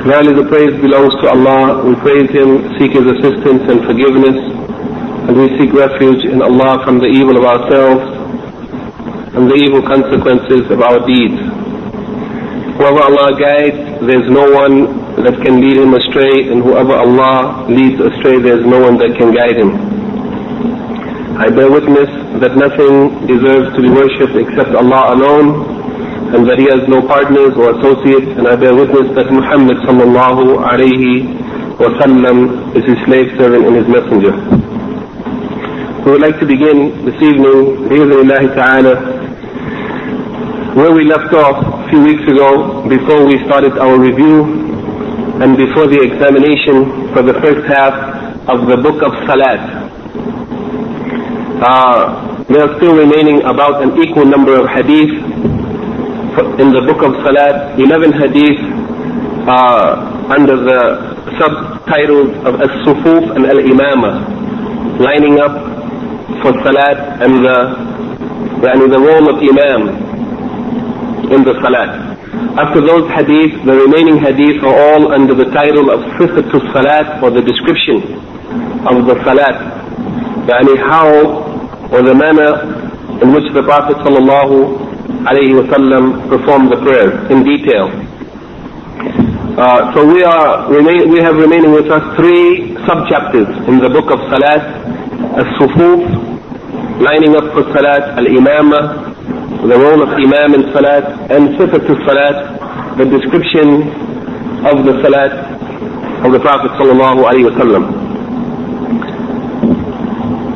Verily the praise belongs to Allah. We praise Him, seek His assistance and forgiveness, and we seek refuge in Allah from the evil of ourselves and the evil consequences of our deeds. Whoever Allah guides, there is no one that can lead him astray, and whoever Allah leads astray, there is no one that can guide him. I bear witness that nothing deserves to be worshipped except Allah alone, and that he has no partners or associates, and I bear witness that Muhammad sallallahu alayhi wasallam is his slave servant and his messenger. We would like to begin this evening, bi'idhnillahi ta'ala, where we left off a few weeks ago before we started our review and before the examination for the first half of the book of Salat. Uh, there are still remaining about an equal number of hadith in the book of Salat, 11 hadith uh, under the subtitles of As-Sufuf and Al-Imama, lining up for Salat and the, yani the role of Imam in the Salat. After those hadith, the remaining hadith are all under the title of Sifatu Salat or the description of the Salat. Yani how or the manner in which the Prophet sallallahu alayhi wasallam performed the prayers in detail. Uh, so we are we have remaining with us three sub-chapters in the book of Salat, As-Sufuf, lining up for Salat, Al-Imama, the role of Imam in Salat, and Sifat Salat, the description of the Salat of the Prophet sallallahu alayhi wasallam.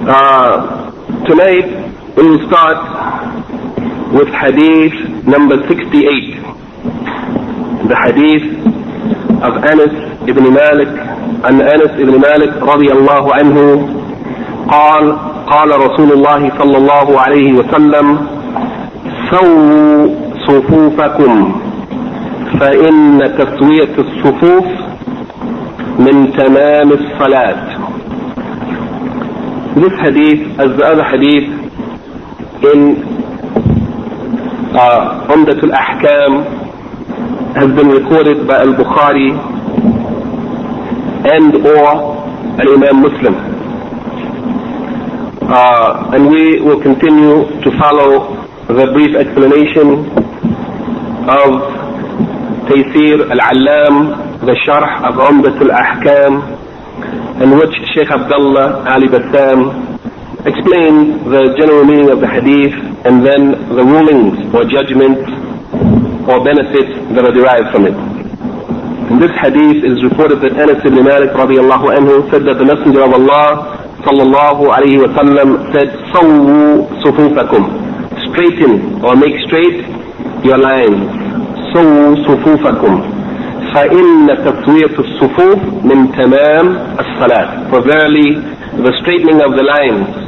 Uh, tonight we will start with hadith number 68 the hadith of Anas ibn Malik عن أنس ibn Malik رضي الله عنه قال قال رسول الله صلى الله عليه وسلم سووا صفوفكم فإن تسوية الصفوف من تمام الصلاة. This hadith, as the other hadith in uh, Umdatul Ahkam, has been recorded by Al-Bukhari and or Al-Imam Muslim. Uh, and we will continue to follow the brief explanation of Taysir Al-Allam, the Sharh of Umdatul Ahkam, in which Sheikh Abdullah Al-Bassam explained the general meaning of the hadith and then the rulings or judgments or benefits that are derived from it. In this hadith is reported that Anas ibn Malik radiallahu anhu said that the Messenger of Allah sallallahu alayhi wa sallam said, Sawu sufufakum. Straighten or make straight your lines. Sawu sufufakum. فإن تسوية الصفوف من تمام الصلاة. For verily the straightening of the lines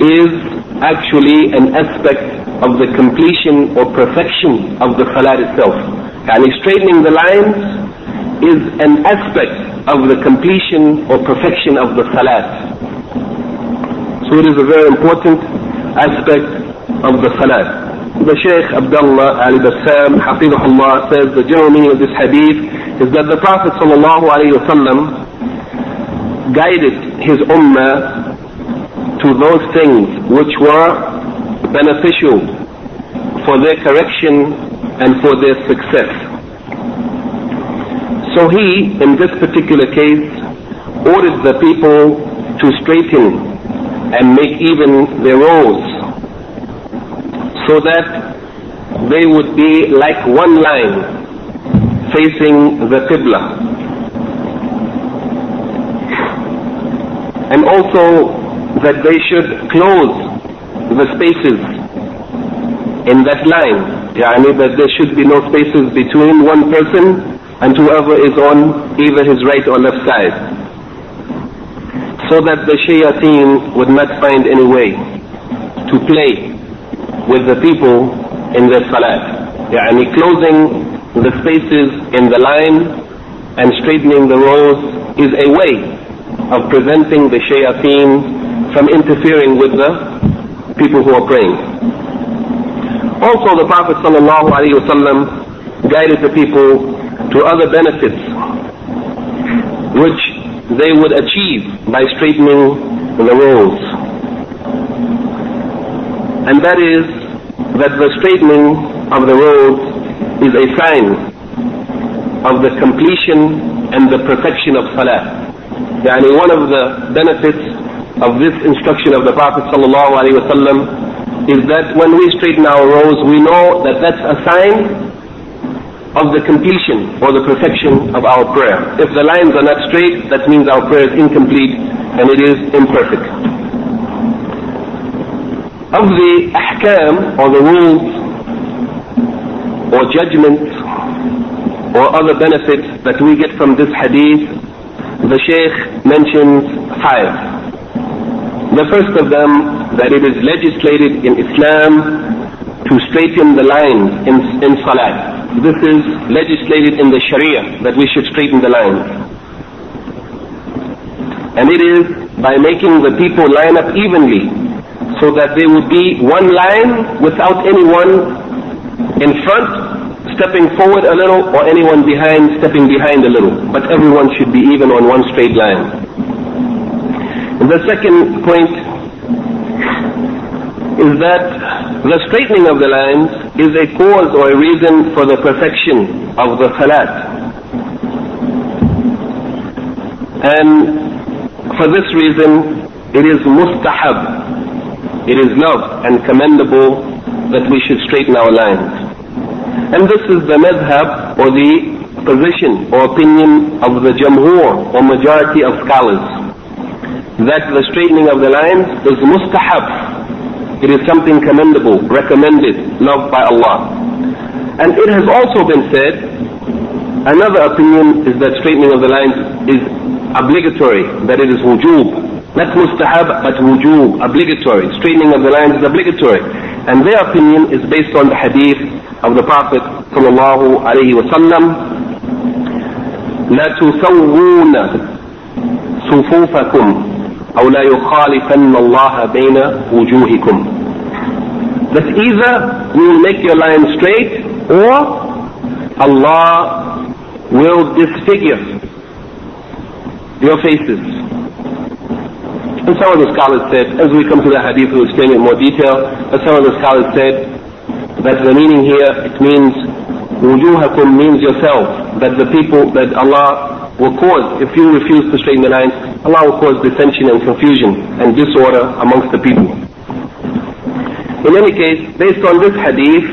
is actually an aspect of the completion or perfection of the salat itself. And straightening the lines is an aspect of the completion or perfection of the salat. So it is a very important aspect of the salat. The Shaykh Abdullah Al-Bassam, Hafidahullah, says the general meaning of this hadith is that the Prophet wasallam guided his ummah to those things which were beneficial for their correction and for their success. So he, in this particular case, ordered the people to straighten and make even their rows so that they would be like one line facing the Qibla. And also that they should close the spaces in that line. Yani that there should be no spaces between one person and whoever is on either his right or left side. So that the shayateen would not find any way to play with the people in their salat. Yani closing the spaces in the line and straightening the rows is a way of preventing the shayateen from interfering with the people who are praying. Also the Prophet ﷺ guided the people to other benefits which they would achieve by straightening the rows. And that is that the straightening of the roads is a sign of the completion and the perfection of salah. Yani one of the benefits of this instruction of the Prophet ﷺ is that when we straighten our rows, we know that that's a sign of the completion or the perfection of our prayer. If the lines are not straight, that means our prayer is incomplete and it is imperfect of the ahkam or the rules or judgments or other benefits that we get from this hadith, the Shaykh mentions five. The first of them, that it is legislated in Islam to straighten the line in, in Salat. This is legislated in the Sharia that we should straighten the line. And it is by making the people line up evenly so that there would be one line without anyone in front stepping forward a little or anyone behind stepping behind a little. But everyone should be even on one straight line. The second point is that the straightening of the lines is a cause or a reason for the perfection of the salat. And for this reason, it is mustahab it is love and commendable that we should straighten our lines. And this is the madhab or the position or opinion of the jamhur or majority of scholars That the straightening of the lines is mustahab. It is something commendable, recommended, loved by Allah. And it has also been said, another opinion is that straightening of the lines is obligatory, that it is wujub, not mustahab, but wujub, obligatory. Straightening of the lines is obligatory. And their opinion is based on the hadith of the Prophet sallallahu alayhi wa sallam. لا تسوون صفوفكم أو لا يخالفن الله بين وجوهكم. That either you will make your line straight or Allah will disfigure your faces. And some of the scholars said, as we come to the hadith, we'll explain in more detail, but some of the scholars said that the meaning here, it means wujuhakum means yourself, that the people, that Allah will cause, if you refuse to straighten the lines, Allah will cause dissension and confusion and disorder amongst the people. In any case, based on this hadith,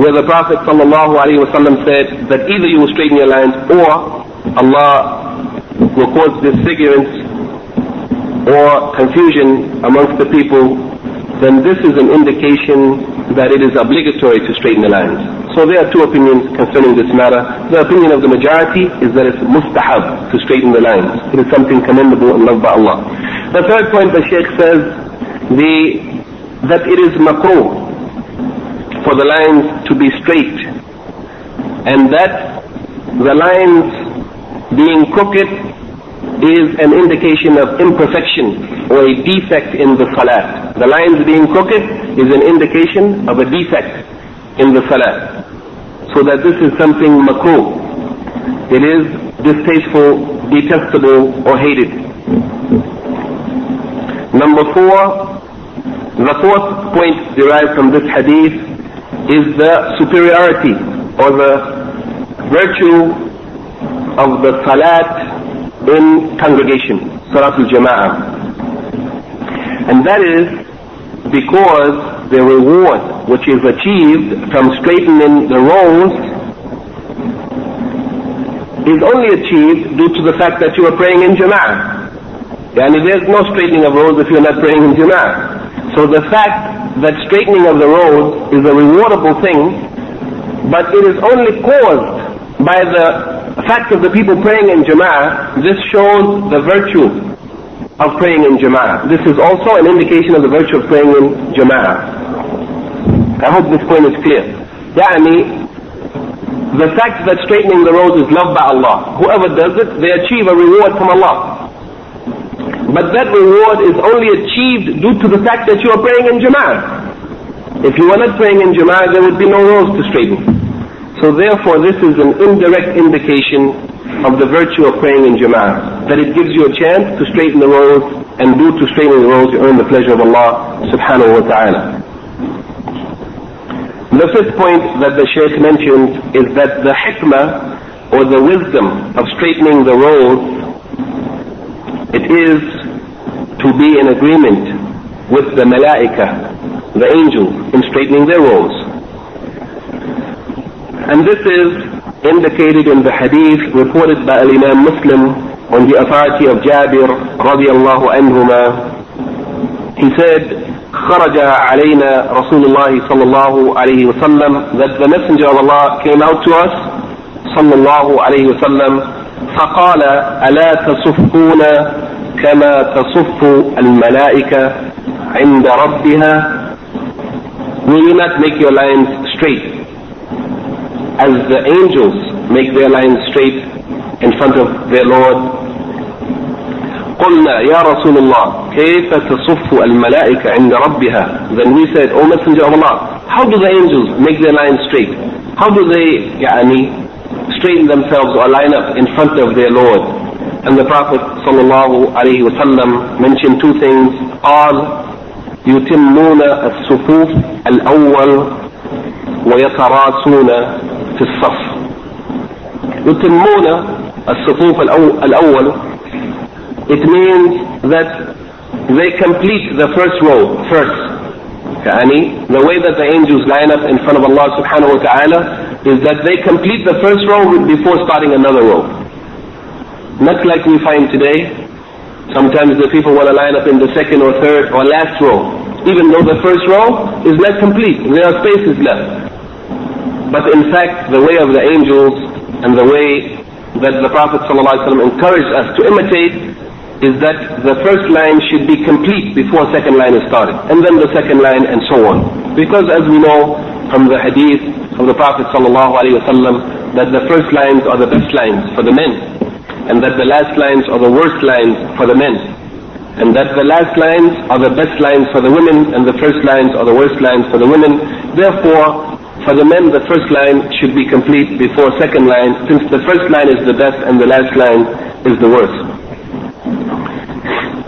where the Prophet ﷺ said that either you will straighten your lines or Allah will cause disfigurance or confusion amongst the people, then this is an indication that it is obligatory to straighten the lines. So there are two opinions concerning this matter. The opinion of the majority is that it's mustahab to straighten the lines. It is something commendable and loved by Allah. The third point the Sheikh says the, that it is makruh for the lines to be straight and that the lines being crooked is an indication of imperfection or a defect in the salat. The lines being crooked is an indication of a defect in the salat. So that this is something makruh. It is distasteful, detestable, or hated. Number four, the fourth point derived from this hadith is the superiority or the virtue of the salat in congregation, Salatul Jama'ah. And that is because the reward which is achieved from straightening the rows is only achieved due to the fact that you are praying in Jama'ah. And there's no straightening of rows if you're not praying in Jama'ah. So the fact that straightening of the rows is a rewardable thing, but it is only caused by the the fact of the people praying in Jama'ah, this shows the virtue of praying in Jama'ah. This is also an indication of the virtue of praying in Jama'ah. I hope this point is clear. Yani, the fact that straightening the roads is loved by Allah. Whoever does it, they achieve a reward from Allah. But that reward is only achieved due to the fact that you are praying in Jama'ah. If you were not praying in Jama'ah, there would be no roads to straighten. So therefore, this is an indirect indication of the virtue of praying in Jama'ah. That it gives you a chance to straighten the roads, and due to straightening the roads, you earn the pleasure of Allah subhanahu wa ta'ala. The fifth point that the Shaykh mentioned is that the hikmah or the wisdom of straightening the road, it is to be in agreement with the malaika, the angels, in straightening their roads. And this is indicated in the hadith reported by Imam Muslim on the authority of Jabir radiallahu anhuma. He said, خرج علينا رسول الله صلى الله عليه وسلم that the messenger of Allah came out to us صلى الله عليه وسلم فقال ألا تصفون كما تصف الملائكة عند ربها Will you not make your lines straight as the angels make their lines straight in front of their Lord قلنا يا رسول الله كيف تصف الملائكة عند ربها then we said O messenger of Allah how do the angels make their lines straight how do they يعني straighten themselves or line up in front of their Lord and the Prophet صلى الله عليه وسلم mentioned two things قال يتمون الصفوف الأول ويتراصون في الصف يتمون الصفوف الأول it means that they complete the first row first. Yani, the way that the angels line up in front of Allah subhanahu wa ta'ala is that they complete the first row before starting another row. Not like we find today. Sometimes the people want to line up in the second or third or last row. Even though the first row is not complete. There are spaces left. But in fact, the way of the angels and the way that the Prophet ﷺ encouraged us to imitate is that the first line should be complete before second line is started, and then the second line and so on. Because as we know from the hadith of the Prophet wasallam, that the first lines are the best lines for the men, and that the last lines are the worst lines for the men, and that the last lines are the best lines for the women, and the first lines are the worst lines for the women. Therefore, for the men, the first line should be complete before second line, since the first line is the best and the last line is the worst.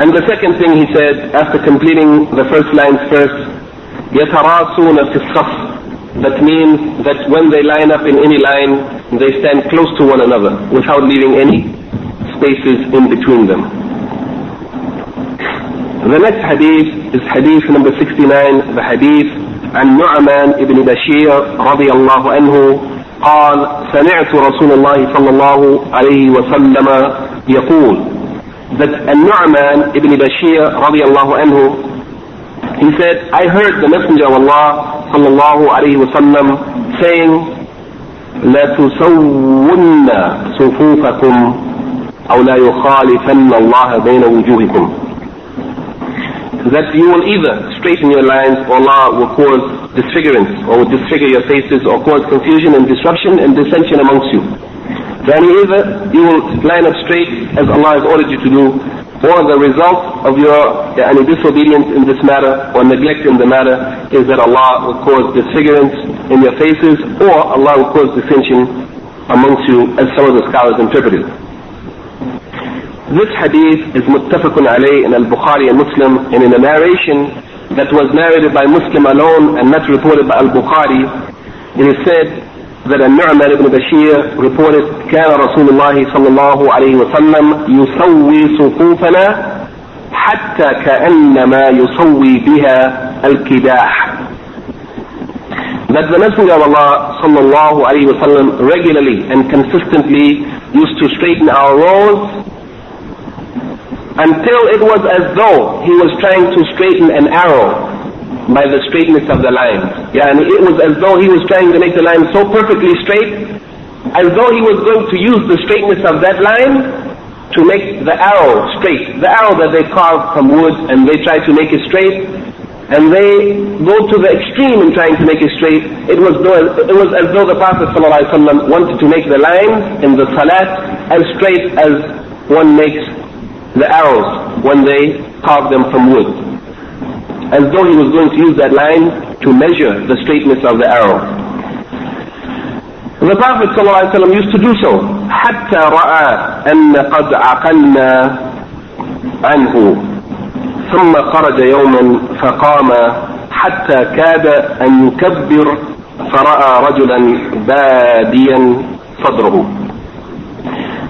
And the second thing he said, after completing the first lines first, يَتَرَاسُونَ فِي الصَّفْ That means that when they line up in any line, they stand close to one another without leaving any spaces in between them. The next hadith is hadith number 69, the hadith عن نعمان بن بشير رضي الله عنه قال سمعت رسول الله صلى الله عليه وسلم يقول that النعمان بن بشير رضي الله عنه he said I heard the messenger of Allah صلى الله عليه وسلم saying لا تسون صفوفكم أو لا يخالفن الله بين وجوهكم that you will either straighten your lines or Allah will cause disfigurance or will disfigure your faces or cause confusion and disruption and dissension amongst you. Then either you will line up straight as Allah has ordered you to do, or the result of your any disobedience in this matter or neglect in the matter is that Allah will cause disfigurance in your faces, or Allah will cause dissension amongst you, as some of the scholars interpreted. This hadith is muttafaqun alayh in al-Bukhari and Muslim, and in a narration that was narrated by Muslim alone and not reported by al-Bukhari, it is said that النعمان بن بشير reported كان رسول الله صلى الله عليه وسلم يسوي صفوفنا حتى كأنما يسوي بها الكداح that the Messenger of Allah صلى الله عليه وسلم regularly and consistently used to straighten our rows until it was as though he was trying to straighten an arrow by the straightness of the line. Yeah, and it was as though he was trying to make the line so perfectly straight as though he was going to use the straightness of that line to make the arrow straight. The arrow that they carve from wood and they try to make it straight, and they go to the extreme in trying to make it straight. It was, it was as though the Prophet ﷺ wanted to make the lines in the salat as straight as one makes the arrows when they carve them from wood. As though he was going to use that line to measure the straightness of the arrow. The Prophet ﷺ used to do so حتى رأى أن قد عقلنا عنه ثم خرج يوما فقام حتى كاد أن يكبر فرأى رجلا باديا صدره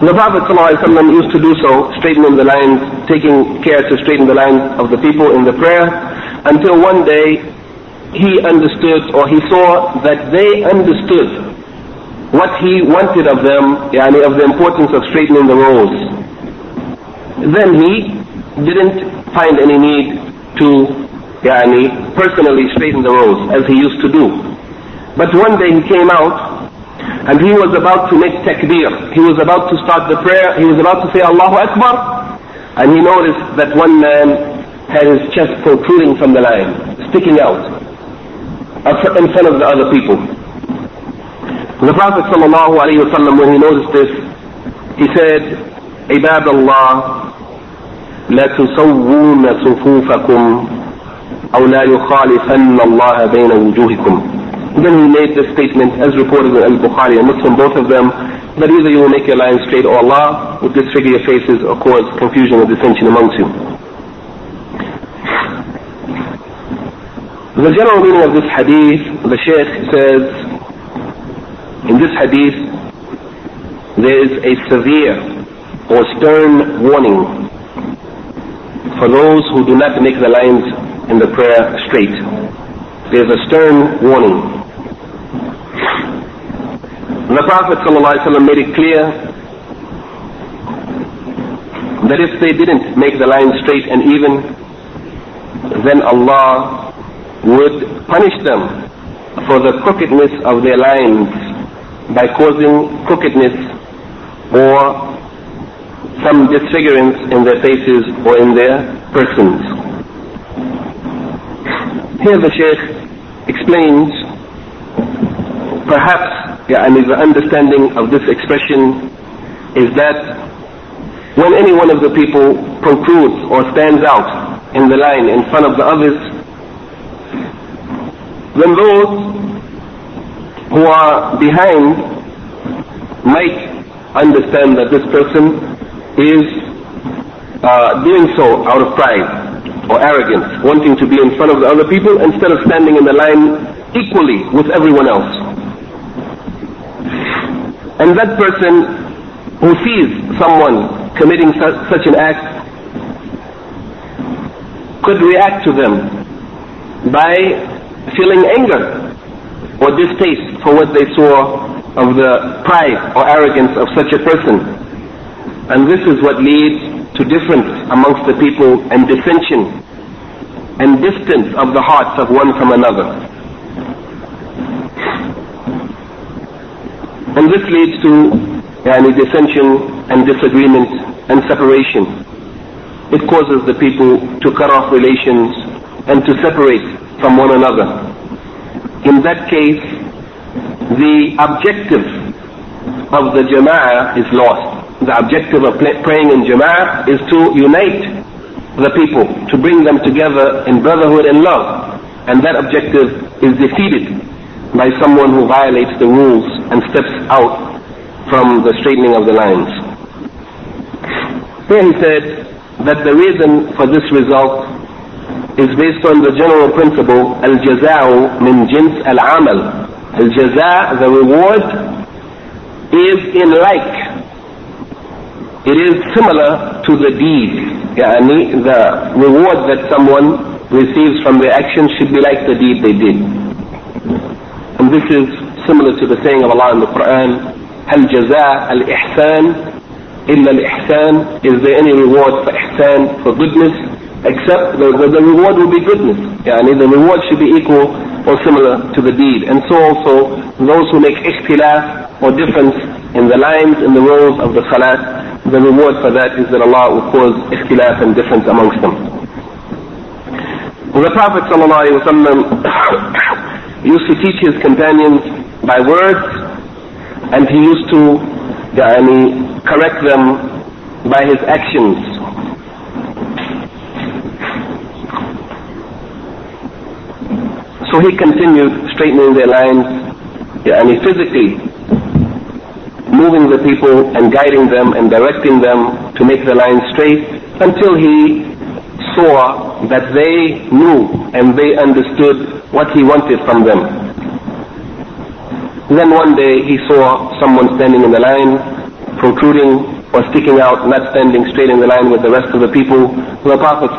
the Prophet ﷺ used to do so, straightening the lines, taking care to straighten the lines of the people in the prayer, until one day he understood or he saw that they understood what he wanted of them, yani of the importance of straightening the rows. Then he didn't find any need to yani, personally straighten the rows as he used to do. But one day he came out and he was about to make takbir. He was about to start the prayer. He was about to say Allahu Akbar. And he noticed that one man had his chest protruding from the line, sticking out in front of the other people. The Prophet ﷺ, when he noticed this, he said, عباد الله لا تسوون صفوفكم أو لا يخالفن الله بين وجوهكم Then he made this statement as reported in Al-Bukhari and Muslim, both of them, that either you will make your lines straight or Allah will disfigure your faces or cause confusion and dissension amongst you. The general meaning of this hadith, the Shaykh says, in this hadith, there is a severe or stern warning for those who do not make the lines in the prayer straight. There's a stern warning. The Prophet ﷺ made it clear that if they didn't make the lines straight and even, then Allah would punish them for the crookedness of their lines by causing crookedness or some disfigurance in their faces or in their persons. Here the Shaykh explains perhaps yeah, the understanding of this expression is that when any one of the people protrudes or stands out in the line in front of the others, then those who are behind might understand that this person is uh, doing so out of pride or arrogance, wanting to be in front of the other people instead of standing in the line equally with everyone else. And that person who sees someone committing such, such an act could react to them by feeling anger or distaste for what they saw of the pride or arrogance of such a person. And this is what leads to difference amongst the people and dissension and distance of the hearts of one from another. And this leads to yani, dissension and disagreement and separation. It causes the people to cut off relations and to separate from one another in that case, the objective of the jama'ah is lost. The objective of praying in jama'ah is to unite the people, to bring them together in brotherhood and love. And that objective is defeated by someone who violates the rules and steps out from the straightening of the lines. Here he said that the reason for this result is based on the general principle al-jaza'u min jins al-amal. Al-jaza' the reward is in like. It is similar to the deed. The reward that someone receives from their action should be like the deed they did. And this is similar to the saying of Allah in the Quran, هل جزاء الإحسان إلا الإحسان Is there any reward for ihsan, for goodness? except the, the, the, reward will be goodness. Yani the reward should be equal or similar to the deed. And so also those who make ikhtilaf or difference in the lines in the rows of the salat, the reward for that is that Allah will cause ikhtilaf and difference amongst them. The Prophet ﷺ used to teach his companions by words and he used to yani, correct them by his actions. So he continued straightening their lines yani, physically, moving the people and guiding them and directing them to make the lines straight until he saw that they knew and they understood what he wanted from them. Then one day he saw someone standing in the line, protruding or sticking out, not standing straight in the line with the rest of the people. The Prophet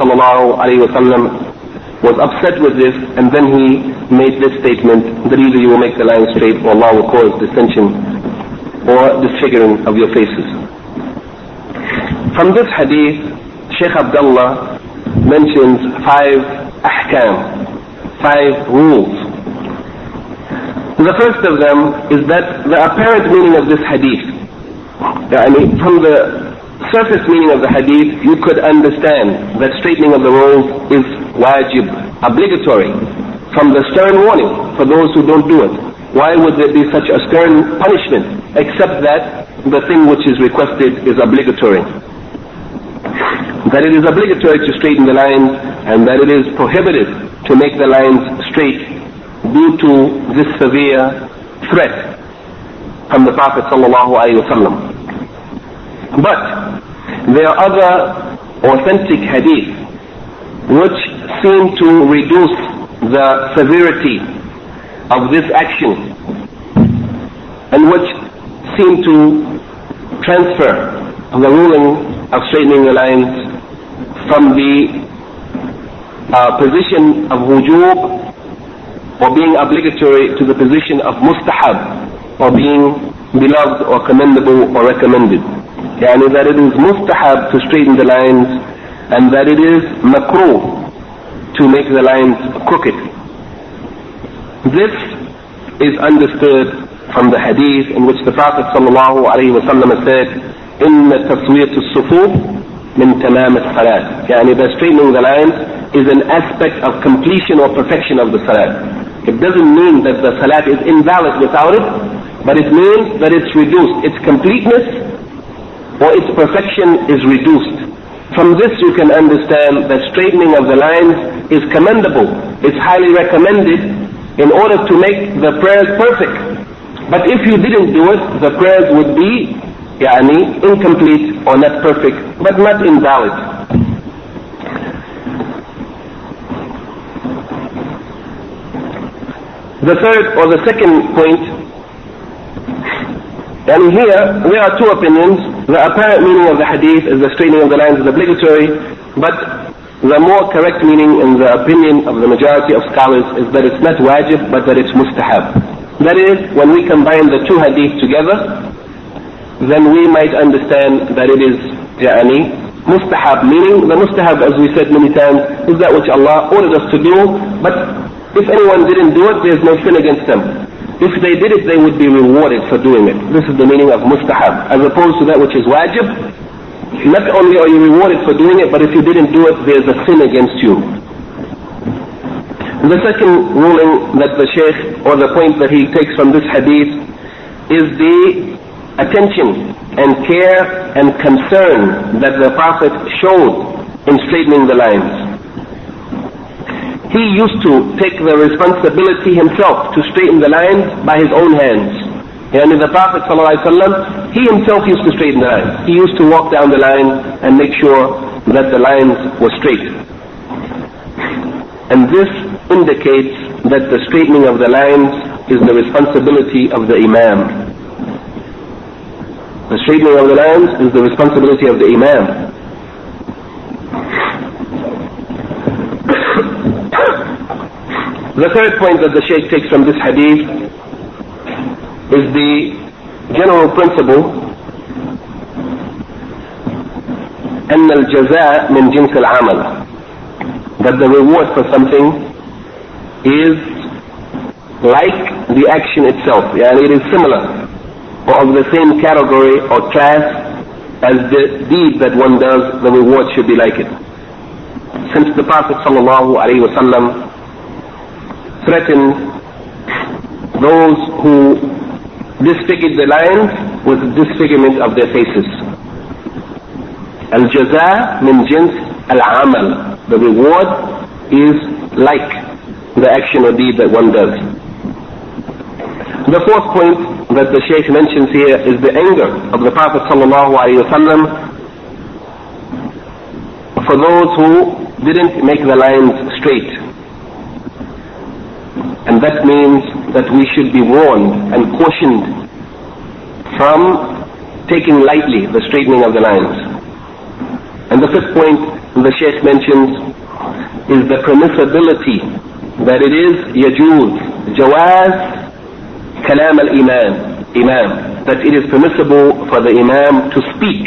was upset with this and then he made this statement that either you will make the line straight or Allah will cause dissension or disfiguring of your faces. From this hadith, Sheikh Abdullah mentions five ahkam, five rules. The first of them is that the apparent meaning of this hadith, I mean, from the surface meaning of the hadith, you could understand that straightening of the rows is wajib, obligatory, from the stern warning for those who don't do it. Why would there be such a stern punishment, except that the thing which is requested is obligatory? that it is obligatory to straighten the lines and that it is prohibited to make the lines straight due to this severe threat from the Prophet ﷺ. But there are other authentic hadith which seem to reduce the severity of this action and which seem to transfer the ruling of straightening the lines from the uh, position of wujub or being obligatory to the position of mustahab or being beloved or commendable or recommended. Yani that it is mustahab to straighten the lines and that it is makruh to make the lines crooked. This is understood from the hadith in which the Prophet ﷺ said, إن تسوية الصفوف من tamam al-salat. Yani straightening the lines is an aspect of completion or perfection of the salat. It doesn't mean that the salat is invalid without it, but it means that it's reduced. Its completeness or its perfection is reduced. From this you can understand that straightening of the lines is commendable. It's highly recommended in order to make the prayers perfect. But if you didn't do it, the prayers would be يعني incomplete or not perfect but not invalid the third or the second point and here there are two opinions the apparent meaning of the hadith is the straightening of the lines is obligatory but the more correct meaning in the opinion of the majority of scholars is that it's not wajib but that it's mustahab that is when we combine the two hadith together then we might understand that it is يعني mustahab, meaning the mustahab as we said many times is that which Allah ordered us to do, but if anyone didn't do it, there's no sin against them. If they did it, they would be rewarded for doing it. This is the meaning of mustahab, as opposed to that which is wajib. Not only are you rewarded for doing it, but if you didn't do it, there's a sin against you. The second ruling that the Shaykh, or the point that he takes from this hadith, is the attention and care and concern that the Prophet showed in straightening the lines. He used to take the responsibility himself to straighten the lines by his own hands. And in the Prophet ﷺ, he himself used to straighten the lines. He used to walk down the line and make sure that the lines were straight. And this indicates that the straightening of the lines is the responsibility of the Imam. The straightening of the lines is the responsibility of the Imam. the third point that the Shaykh takes from this hadith is the general principle أن الجزاء من جنس العمل that the reward for something is like the action itself يعني it is similar or of the same category or class as the deed that one does, the reward should be like it. Since the Prophet wasallam threatened those who disfigured the lions with disfigurement of their faces. Al-jaza min jins al-amal. The reward is like the action or deed that one does. The fourth point that the Shaykh mentions here is the anger of the Prophet wasallam for those who didn't make the lines straight. And that means that we should be warned and cautioned from taking lightly the straightening of the lines. And the fifth point the Shaykh mentions is the permissibility that it is yajuz, jawaz, kalam al-imam, imam, that it is permissible for the imam to speak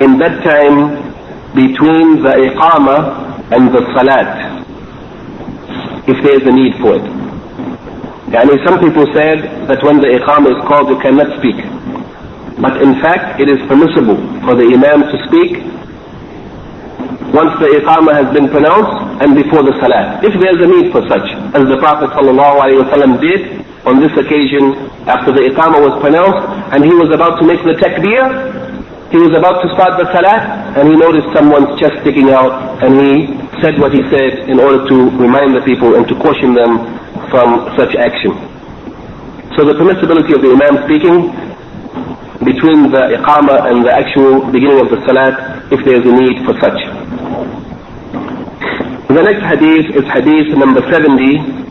in that time between the iqama and the salat if there is a need for it. Yani some people said that when the iqama is called you cannot speak. But in fact it is permissible for the imam to speak once the iqama has been pronounced and before the salat. If there is a need for such, as the Prophet ﷺ did on this occasion after the iqama was pronounced and he was about to make the takbir, he was about to start the salat and he noticed someone's chest sticking out and he said what he said in order to remind the people and to caution them from such action. So the permissibility of the imam speaking between the iqama and the actual beginning of the salat if there is a need for such. The next hadith is hadith number 70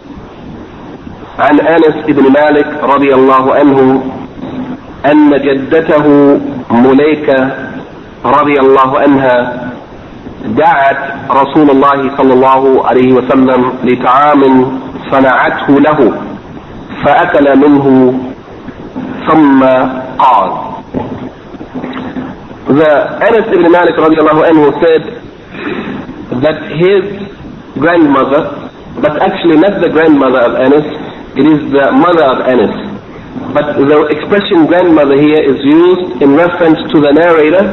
عن أنس بن مالك رضي الله عنه أن جدته مليكة رضي الله عنها دعت رسول الله صلى الله عليه وسلم لطعام صنعته له فأكل منه ثم قال. The Anas ibn Malik radiallahu anhu said that his grandmother, but actually not the grandmother of Anas, it is the mother of Anas. But the expression grandmother here is used in reference to the narrator,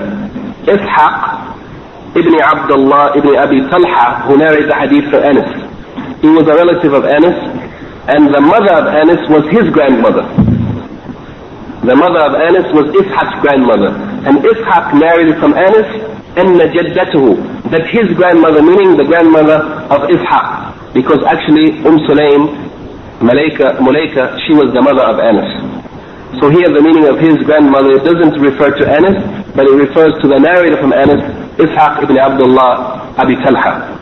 Ishaq ibn Abdullah ibn Abi Talha, who narrated the hadith for Anas. He was a relative of Anas, and the mother of Anas was his grandmother. The mother of Anas was Ishaq's grandmother. And Ishaq narrated from Anas, أن جدته, that his grandmother, meaning the grandmother of Ishaq. Because actually Umm Sulaim, Malaika, Mulaika, she was the mother of Anas. So here the meaning of his grandmother doesn't refer to Anas, but it refers to the narrator from Anas, Ishaq ibn Abdullah Abi Talha.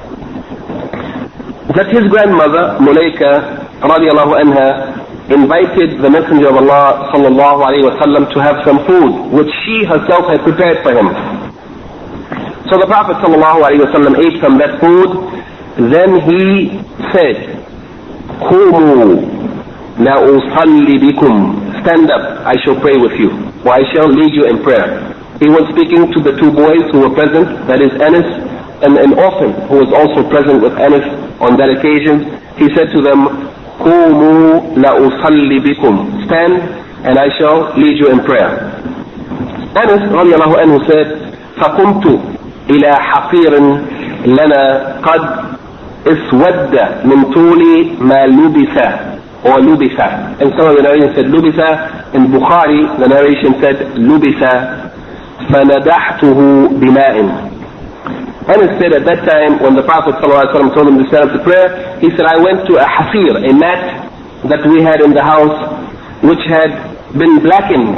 That his grandmother, Mulaika, radiallahu anha, invited the Messenger of Allah sallallahu alaihi wasallam to have some food which she herself had prepared for him. So the Prophet sallallahu alaihi wasallam ate from that food. Then he said, "Qumu la usalli bikum." Stand up, I shall pray with you, or I shall lead you in prayer. He was speaking to the two boys who were present, that is Anas and an orphan who was also present with Anas on that occasion. He said to them, قوموا لأصلي بكم stand and I shall lead you in prayer Anas رضي الله عنه said فقمت إلى حصير لنا قد اسود من طول ما لبس or لبس and some of the narration said لبس in Bukhari the narration said لبس فندحته بماء Anas said at that time when the Prophet ﷺ told him to stand up to prayer, he said, I went to a hafir, a mat that we had in the house which had been blackened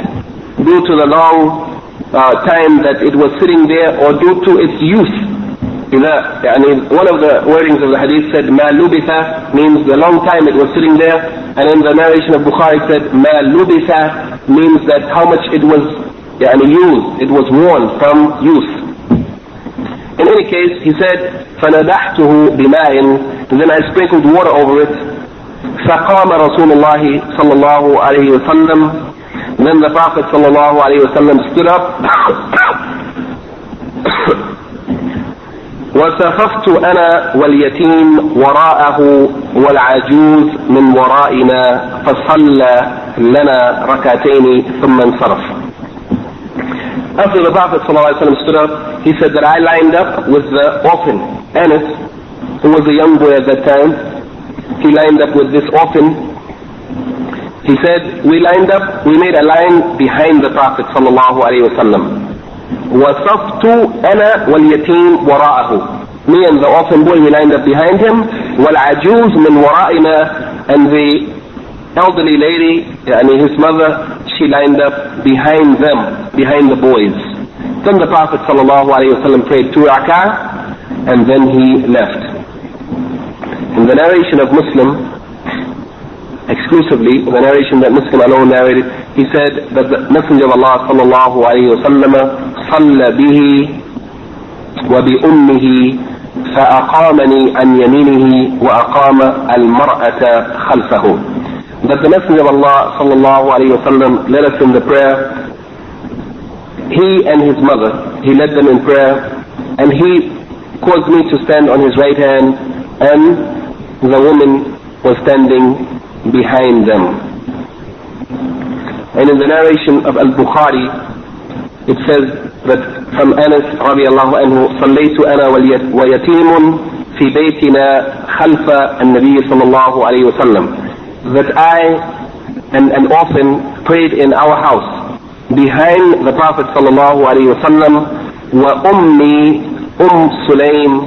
due to the long uh, time that it was sitting there or due to its use. إذا يعني one of the wordings of the hadith said ما لبث means the long time it was sitting there and in the narration of Bukhari said ما لبث means that how much it was يعني used, it was worn from use. In any case, he said, فَنَدَحْتُهُ بِمَاءٍ and then I sprinkled water over it. فَقَامَ رَسُولُ اللَّهِ صلى الله عليه وسلم Then the Prophet صلى الله عليه وسلم stood up. وسخفت أنا واليتيم وراءه والعجوز من ورائنا فصلى لنا ركعتين ثم انصرف After the Prophet ﷺ stood up, he said that I lined up with the orphan, Anas, who was a young boy at that time. He lined up with this orphan he said, we lined up, we made a line behind the Prophet sallallahu alayhi wasallam. وصفت أنا واليتيم وراءه. Me and the orphan boy, we lined up behind him. والعجوز من ورائنا and the elderly lady, and his mother, she lined up behind them, behind the boys. Then the Prophet sallallahu alayhi wasallam prayed two rak'ah and then he left. In the narration of Muslim, exclusively, the narration that Muslim alone narrated, he said that the Messenger of Allah sallallahu alayhi wa sallam صلى به وبأمه فأقامني عن يمينه وأقام المرأة خلفه. That the Messenger of Allah sallallahu alayhi wa sallam led us in the prayer. He and his mother, he led them in prayer, and he caused me to stand on his right hand, and the woman was standing behind them. And in the narration of Al-Bukhari, it says that from Anas رضي الله عنه صليت أنا ويتيم في بيتنا خلف النبي صلى الله عليه وسلم that I and an orphan prayed in our house behind the Prophet صلى الله عليه وسلم وأمي أم سليم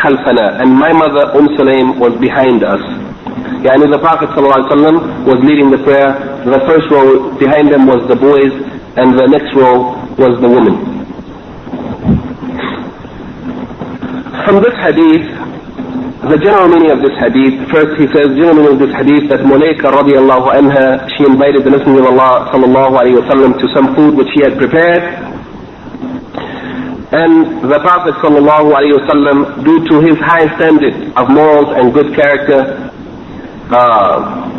خلفنا and my mother أم سليم was behind us Yani the Prophet ﷺ was leading the prayer. The first row behind them was the boys, and the next row was the women. From this hadith, the general meaning of this hadith, first he says, general meaning of this hadith that Mulaika radiallahu anha, she invited the Messenger of Allah sallallahu alayhi wa to some food which he had prepared. And the Prophet sallallahu alayhi wa due to his high standard of morals and good character, uh,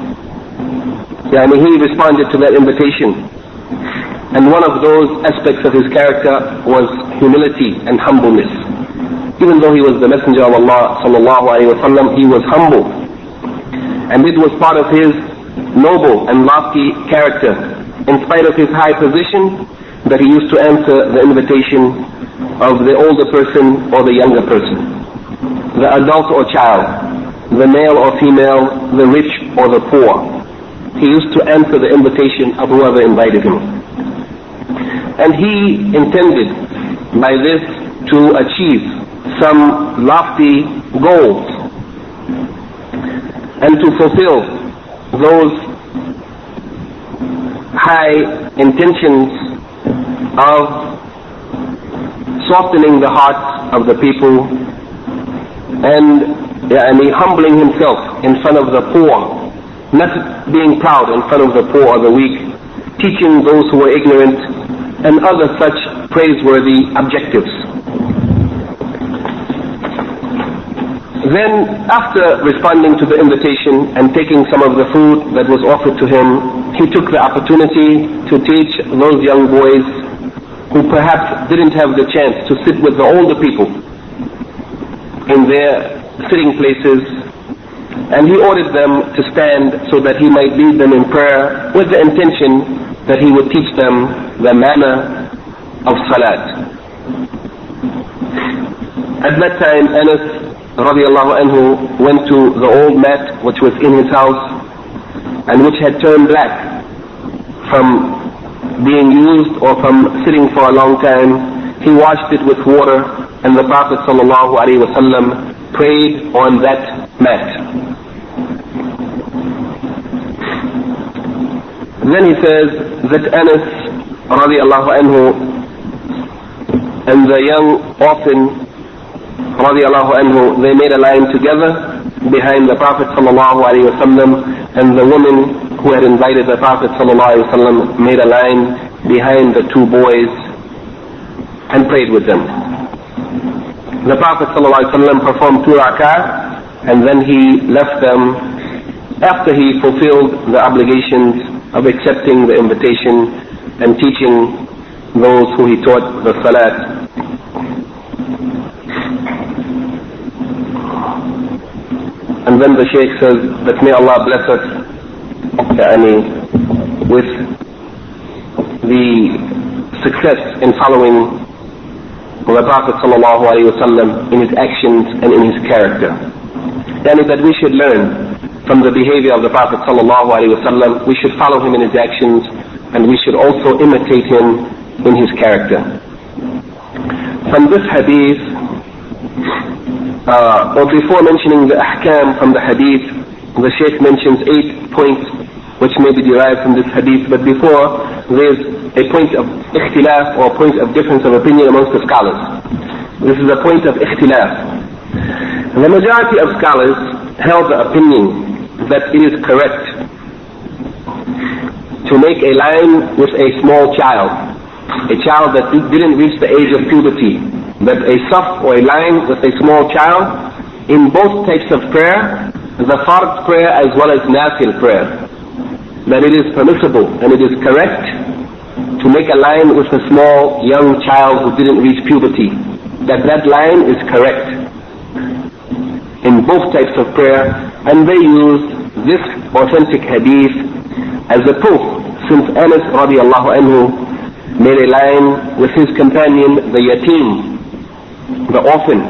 yani he responded to that invitation. And one of those aspects of his character was humility and humbleness. Even though he was the messenger of Allah sallallahu alaihi wasallam, he was humble. And it was part of his noble and lofty character. In spite of his high position, that he used to answer the invitation of the older person or the younger person, the adult or child the male or female, the rich or the poor. He used to answer the invitation of whoever invited him. And he intended by this to achieve some lofty goals and to fulfill those high intentions of softening the hearts of the people and yani humbling himself in front of the poor, not being proud in front of the poor or the weak, teaching those who were ignorant, and other such praiseworthy objectives. Then, after responding to the invitation and taking some of the food that was offered to him, he took the opportunity to teach those young boys who perhaps didn't have the chance to sit with the older people in their sitting places, and he ordered them to stand so that he might lead them in prayer with the intention that he would teach them the manner of salat. At that time, Anas radiallahu anhu went to the old mat which was in his house and which had turned black from being used or from sitting for a long time. He washed it with water and the Prophet sallallahu alaihi wasallam prayed on that mat. Then he says that Anas radiallahu anhu and the young orphan radiallahu anhu, they made a line together behind the Prophet sallallahu alaihi wasallam and the woman who had invited the Prophet sallallahu alaihi wasallam made a line behind the two boys and prayed with them. The Prophet ﷺ performed two rak'ah and then he left them after he fulfilled the obligations of accepting the invitation and teaching those who he taught the salat. And then the Shaykh says that may Allah bless us. يعني with the success in following the Prophet ﷺ in his actions and in his character. Yani that we should learn from the behavior of the Prophet ﷺ, we should follow him in his actions and we should also imitate him in his character. From this hadith, uh, or before mentioning the ahkam from the hadith, the Shaykh mentions eight points which may be derived from this hadith, but before there's a point of ikhtilaf or a point of difference of opinion amongst the scholars. This is a point of ikhtilaf. The majority of scholars held the opinion that it is correct to make a line with a small child, a child that didn't reach the age of puberty, that a saf or a line with a small child in both types of prayer, the fard prayer as well as nafil prayer that it is permissible and it is correct to make a line with a small young child who didn't reach puberty. That that line is correct in both types of prayer and they used this authentic hadith as a proof since Anas radiallahu anhu made a line with his companion the yatim, the orphan.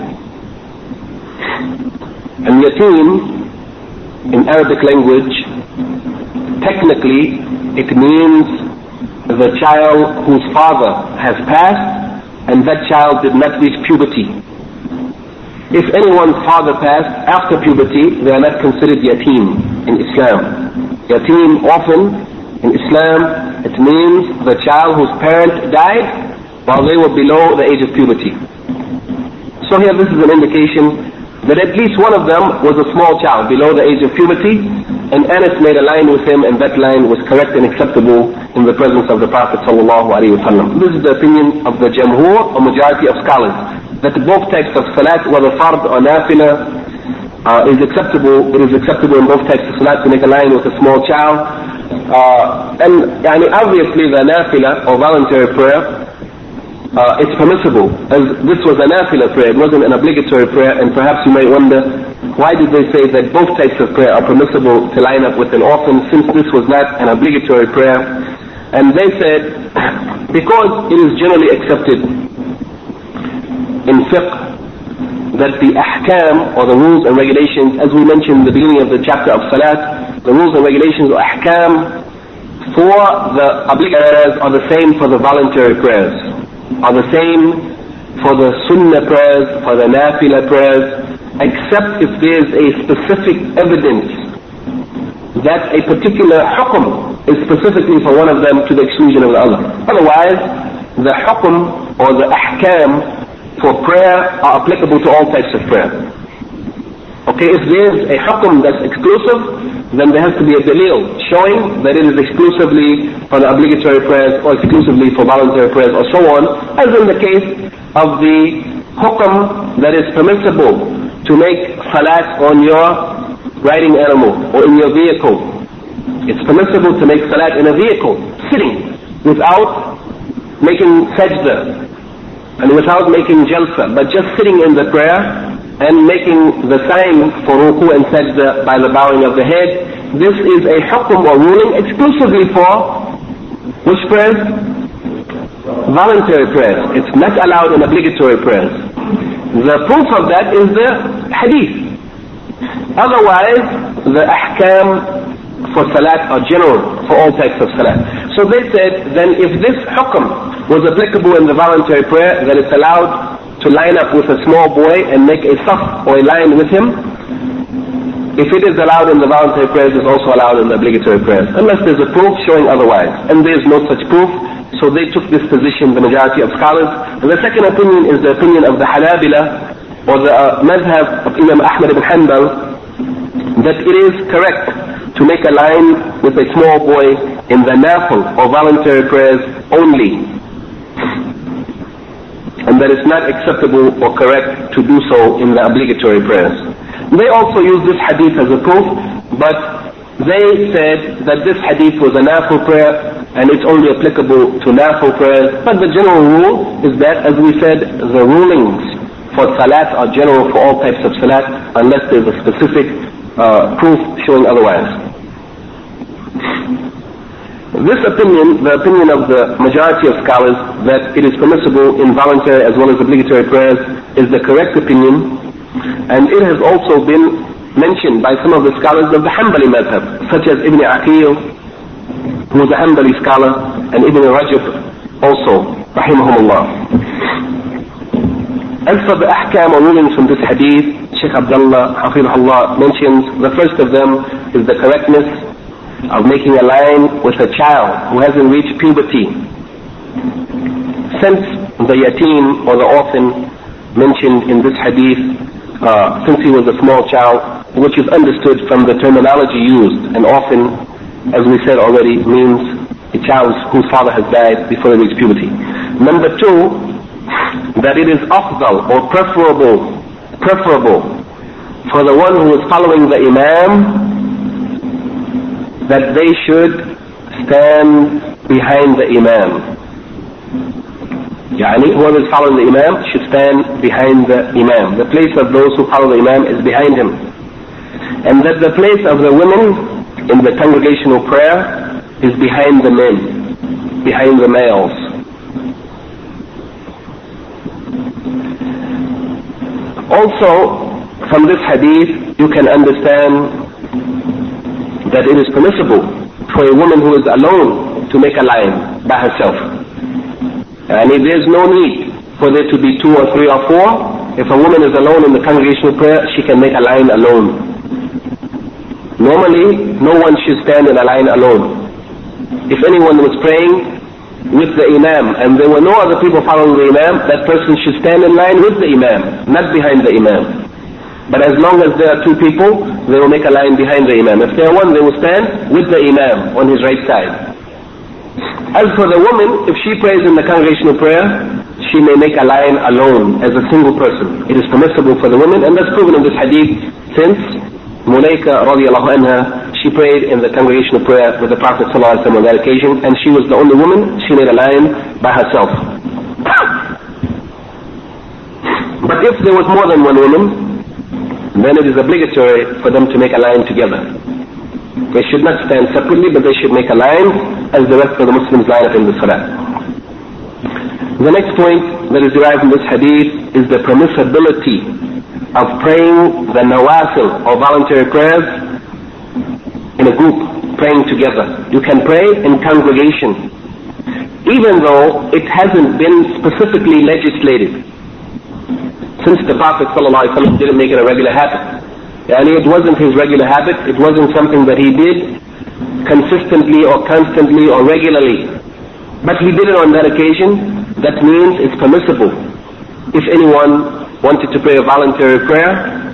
And yatim in Arabic language technically it means the child whose father has passed and that child did not reach puberty. If anyone's father passed after puberty, they are not considered yatim in Islam. Yatim often in Islam, it means the child whose parent died while they were below the age of puberty. So here this is an indication that at least one of them was a small child below the age of puberty and Anas made a line with him, and that line was correct and acceptable in the presence of the Prophet wasallam. This is the opinion of the Jamhur, a majority of scholars, that the both types of salat, whether fard or nafila, uh, is acceptable. It is acceptable in both types of salat to make a line with a small child. Uh, and yani, obviously the nafila or voluntary prayer uh, it's permissible. As this was a nafila prayer, it wasn't an obligatory prayer, and perhaps you may wonder, why did they say that both types of prayer are permissible to line up with an orphan, since this was not an obligatory prayer? And they said, because it is generally accepted in fiqh that the ahkam or the rules and regulations, as we mentioned in the beginning of the chapter of salat, the rules and regulations or ahkam for the obligatory prayers are the same for the voluntary prayers are the same for the sunnah prayers, for the nafila prayers, except if there is a specific evidence that a particular hukum is specifically for one of them to the exclusion of the other. Otherwise, the hukum or the ahkam for prayer are applicable to all types of prayer. Okay, if there's a hukum that's exclusive, then there has to be a dalil showing that it is exclusively for the obligatory prayers or exclusively for voluntary prayers or so on, as in the case of the hukum that is permissible to make salat on your riding animal or in your vehicle. It's permissible to make salat in a vehicle, sitting, without making sajda and without making jalsa, but just sitting in the prayer and making the sign for ruku and sajda by the bowing of the head. This is a hukum or ruling exclusively for which prayers? Voluntary prayers. It's not allowed in obligatory prayers. The proof of that is the hadith. Otherwise, the ahkam for salat are general for all types of salat. So they said, then if this hukum was applicable in the voluntary prayer, then it's allowed to line up with a small boy and make a saf or a line with him, if it is allowed in the voluntary prayers, it's also allowed in the obligatory prayers, unless there's a proof showing otherwise. And there's no such proof, so they took this position, the majority of scholars. And the second opinion is the opinion of the Hanabila, or the uh, madhab of Imam Ahmad ibn Hanbal, that it is correct to make a line with a small boy in the nafil or voluntary prayers only and that it's not acceptable or correct to do so in the obligatory prayers. They also use this hadith as a proof, but they said that this hadith was a nafil prayer and it's only applicable to nafil prayers. But the general rule is that, as we said, the rulings for salat are general for all types of salat unless there's a specific uh, proof showing otherwise. This opinion, the opinion of the majority of scholars, that it is permissible in voluntary as well as obligatory prayers, is the correct opinion. And it has also been mentioned by some of the scholars of the Hanbali madhab, such as Ibn Aqil, who was a Hanbali scholar, and Ibn Rajab also, rahimahumullah. As for the ahkam or rulings from this hadith, Sheikh Abdullah, Hafizullah, mentions the first of them is the correctness of making a line with a child who hasn't reached puberty. Since the yatim or the orphan mentioned in this hadith, uh, since he was a small child, which is understood from the terminology used, an orphan, as we said already, means a child whose father has died before he reached puberty. Number two, that it is afdal or preferable, preferable for the one who is following the imam that they should stand behind the Imam. Yani whoever is following the Imam should stand behind the Imam. The place of those who follow the Imam is behind him. And that the place of the women in the congregational prayer is behind the men, behind the males. Also, from this hadith, you can understand that it is permissible for a woman who is alone to make a line by herself. And if there's no need for there to be two or three or four, if a woman is alone in the congregational prayer, she can make a line alone. Normally, no one should stand in a line alone. If anyone was praying with the Imam and there were no other people following the Imam, that person should stand in line with the Imam, not behind the Imam. But as long as there are two people, they will make a line behind the Imam. If there are one, they will stand with the Imam on his right side. As for the woman, if she prays in the congregational prayer, she may make a line alone as a single person. It is permissible for the woman, and that's proven in this hadith since Mulaika radiallahu anha, she prayed in the congregational prayer with the Prophet ﷺ on that occasion, and she was the only woman, she made a line by herself. But if there was more than one woman, then it is obligatory for them to make a line together. They should not stand separately, but they should make a line as the rest of the Muslims line up in the Salah. The next point that is derived from this hadith is the permissibility of praying the nawafil or voluntary prayers in a group, praying together. You can pray in congregation, even though it hasn't been specifically legislated since the Prophet ﷺ didn't make it a regular habit. And it wasn't his regular habit, it wasn't something that he did consistently or constantly or regularly. But he did it on that occasion, that means it's permissible. If anyone wanted to pray a voluntary prayer,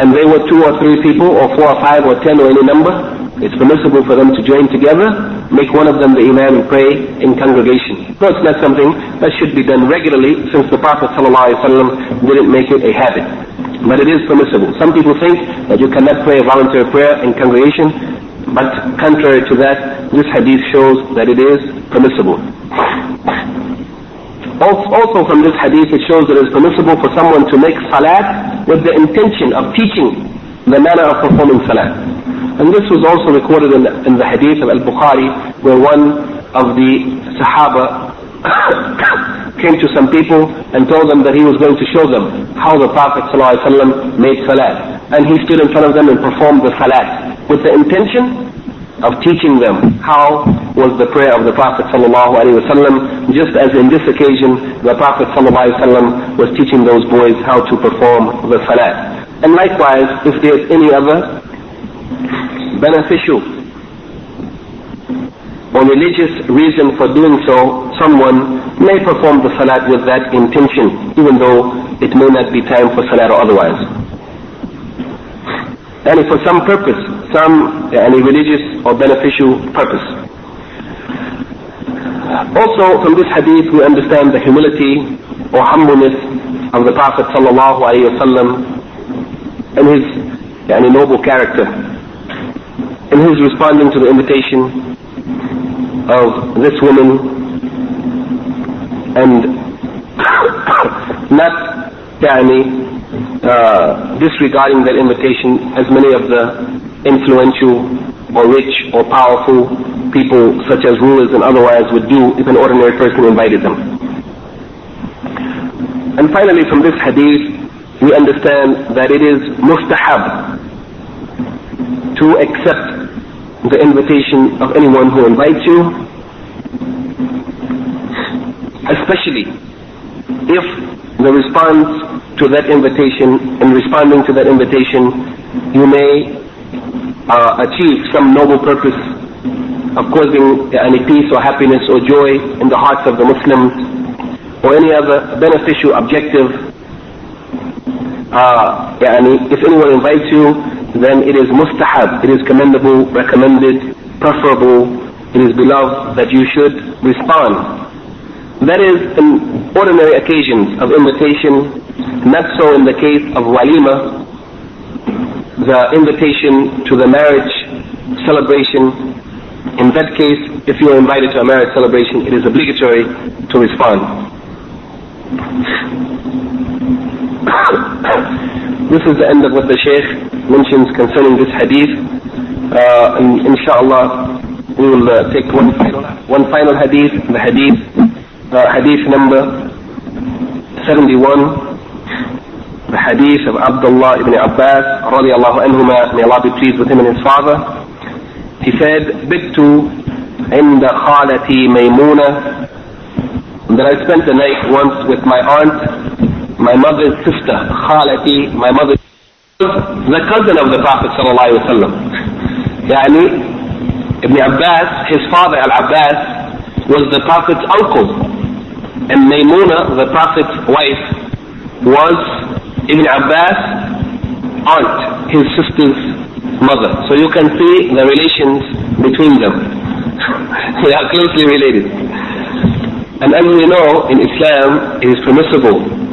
and they were two or three people, or four or five or ten or any number, it's permissible for them to join together, make one of them the imam and pray in congregation. No, it's not something that should be done regularly since the Prophet ﷺ didn't make it a habit. But it is permissible. Some people think that you cannot pray a voluntary prayer in congregation, but contrary to that, this hadith shows that it is permissible. Also from this hadith it shows that it is permissible for someone to make salat with the intention of teaching the manner of performing salat. And this was also recorded in the, in the hadith of Al-Bukhari where one of the Sahaba came to some people and told them that he was going to show them how the Prophet ﷺ made salat. And he stood in front of them and performed the salat with the intention of teaching them how was the prayer of the Prophet ﷺ, just as in this occasion the Prophet ﷺ was teaching those boys how to perform the salat. And likewise, if there is any other beneficial or religious reason for doing so, someone may perform the salat with that intention, even though it may not be time for salat or otherwise. And for some purpose, some any religious or beneficial purpose. Also from this hadith we understand the humility or humbleness of the Prophet sallallahu alaihi wasallam and his yani, noble character in his responding to the invitation of this woman and not yani, uh, disregarding that invitation as many of the influential or rich or powerful people such as rulers and otherwise would do if an ordinary person invited them. And finally from this hadith we understand that it is mustahab to accept the invitation of anyone who invites you, especially if the response to that invitation, in responding to that invitation, you may uh, achieve some noble purpose of causing any peace or happiness or joy in the hearts of the Muslims or any other beneficial objective. Uh, if anyone invites you, then it is mustahab, it is commendable, recommended, preferable, it is beloved that you should respond. That is in ordinary occasions of invitation, not so in the case of walima, the invitation to the marriage celebration. In that case, if you are invited to a marriage celebration, it is obligatory to respond this is the end of what the Shaykh mentions concerning this hadith. Uh, and inshallah, we will uh, take one final, one final hadith, the hadith, uh, hadith number 71 the hadith of Abdullah ibn Abbas radiallahu anhuma, may Allah be pleased with him and his father. He said, بِتُّ عند خالتي ميمونة that I spent the night once with my aunt, my mother's sister, Khalati, my mother's the cousin of the Prophet sallallahu alaihi wasallam. Ibn Abbas, his father Al-Abbas was the Prophet's uncle and Maymuna, the Prophet's wife, was Ibn Abbas' aunt, his sister's mother. So you can see the relations between them. they are closely related. And as we know, in Islam, it is permissible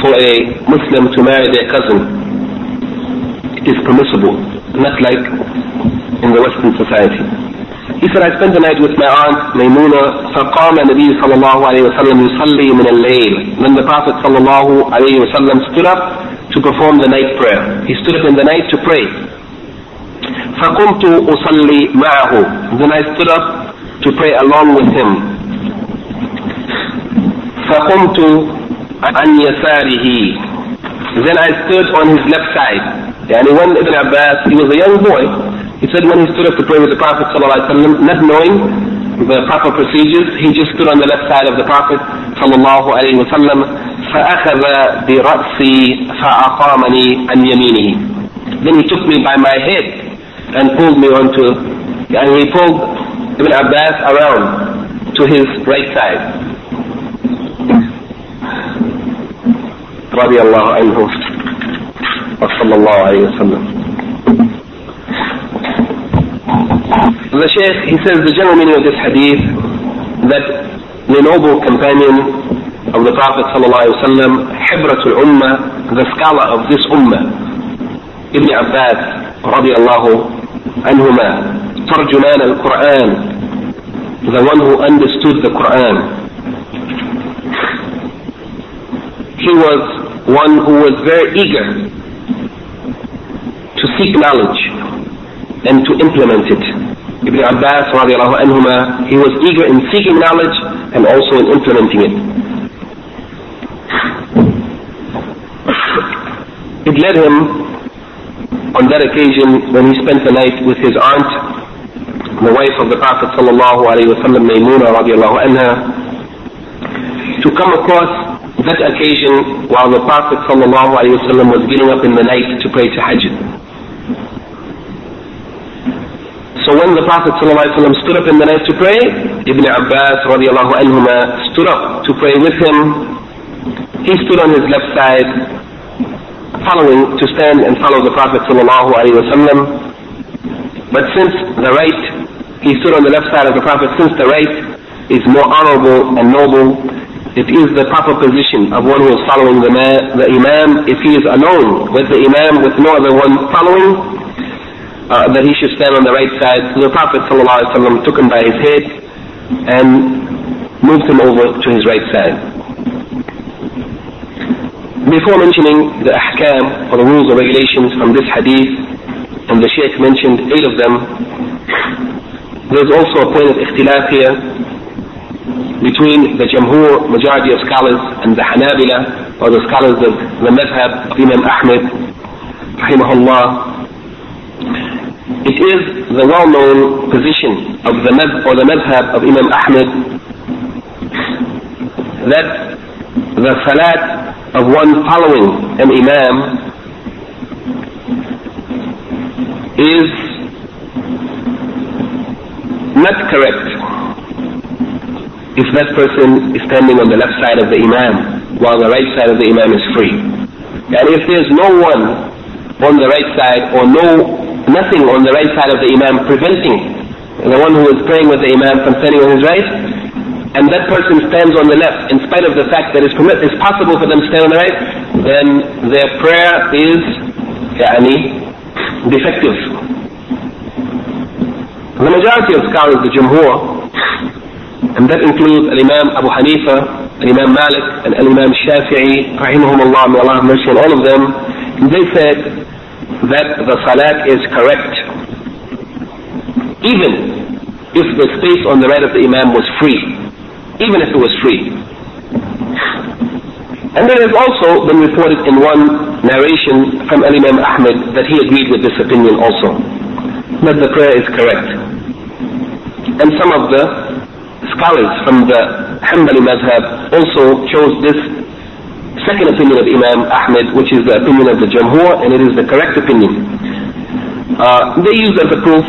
for a Muslim to marry their cousin. It is permissible, not like in the Western society. He said, I spent the night with my aunt Maymuna, فقام النبي صلى الله عليه وسلم يصلي من الليل. Then the Prophet صلى الله عليه وسلم stood up to perform the night prayer. He stood up in the night to pray. فقمت أصلي معه. Then I stood up to pray along with him. فقمت عن يساره then I stood on his left side يعني when Ibn Abbas he was a young boy he said when he stood up to pray with the Prophet ﷺ, not knowing the proper procedures he just stood on the left side of the Prophet sallallahu alaihi wasallam فأخذ برأسي فأقامني عن يمينه then he took me by my head and pulled me onto and he pulled Ibn Abbas around to his right side رضي الله عنه وصلى الله عليه وسلم The Shaykh, he says the general meaning of this hadith that the noble companion of the Prophet wasallam, Hibratul Ummah, the scholar of this Ummah, Ibn Abbas radiallahu anhuma, ترجمان القرآن, the one who understood the Quran. He was one who was very eager to seek knowledge and to implement it. Ibn Abbas anhuma, he was eager in seeking knowledge and also in implementing it. It led him on that occasion when he spent the night with his aunt, the wife of the Prophet sallallahu alayhi wa Maymuna anha, to come across that occasion while the Prophet ﷺ was getting up in the night to pray Tahajjud, So when the Prophet ﷺ stood up in the night to pray, Ibn Abbas anhuma stood up to pray with him. He stood on his left side, following to stand and follow the Prophet ﷺ. But since the right, he stood on the left side of the Prophet, since the right is more honorable and noble, it is the proper position of one who is following the, ma- the Imam if he is alone with the Imam with no other one following uh, that he should stand on the right side. So the Prophet ﷺ took him by his head and moved him over to his right side. Before mentioning the ahkam or the rules or regulations from this hadith, and the Sheikh mentioned eight of them, there's also a point of ikhtilaf here between the Jamhur majority of scholars and the Hanabila or the scholars of the madhab of Imam Ahmed rahimahullah. It is the well-known position of the madhab or the madhab of Imam Ahmed that the salat of one following an imam is not correct if that person is standing on the left side of the imam while the right side of the imam is free. And if there's no one on the right side or no nothing on the right side of the imam preventing the one who is praying with the imam from standing on his right, and that person stands on the left in spite of the fact that it's, permit, it's possible for them to stand on the right, then their prayer is يعني, defective. The majority of scholars, the Jumhur, and that includes Imam Abu Hanifa, Imam Malik, and Imam Shafi'i, rahimahumullah, may Allah have mercy on all of them, they said that the salat is correct, even if the space on the right of the Imam was free, even if it was free. And there has also been reported in one narration from Imam Ahmed that he agreed with this opinion also, that the prayer is correct. And some of the scholars from the Hanbali madhab also chose this second opinion of Imam Ahmed, which is the opinion of the Jamhur, and it is the correct opinion. Uh, they use as a proof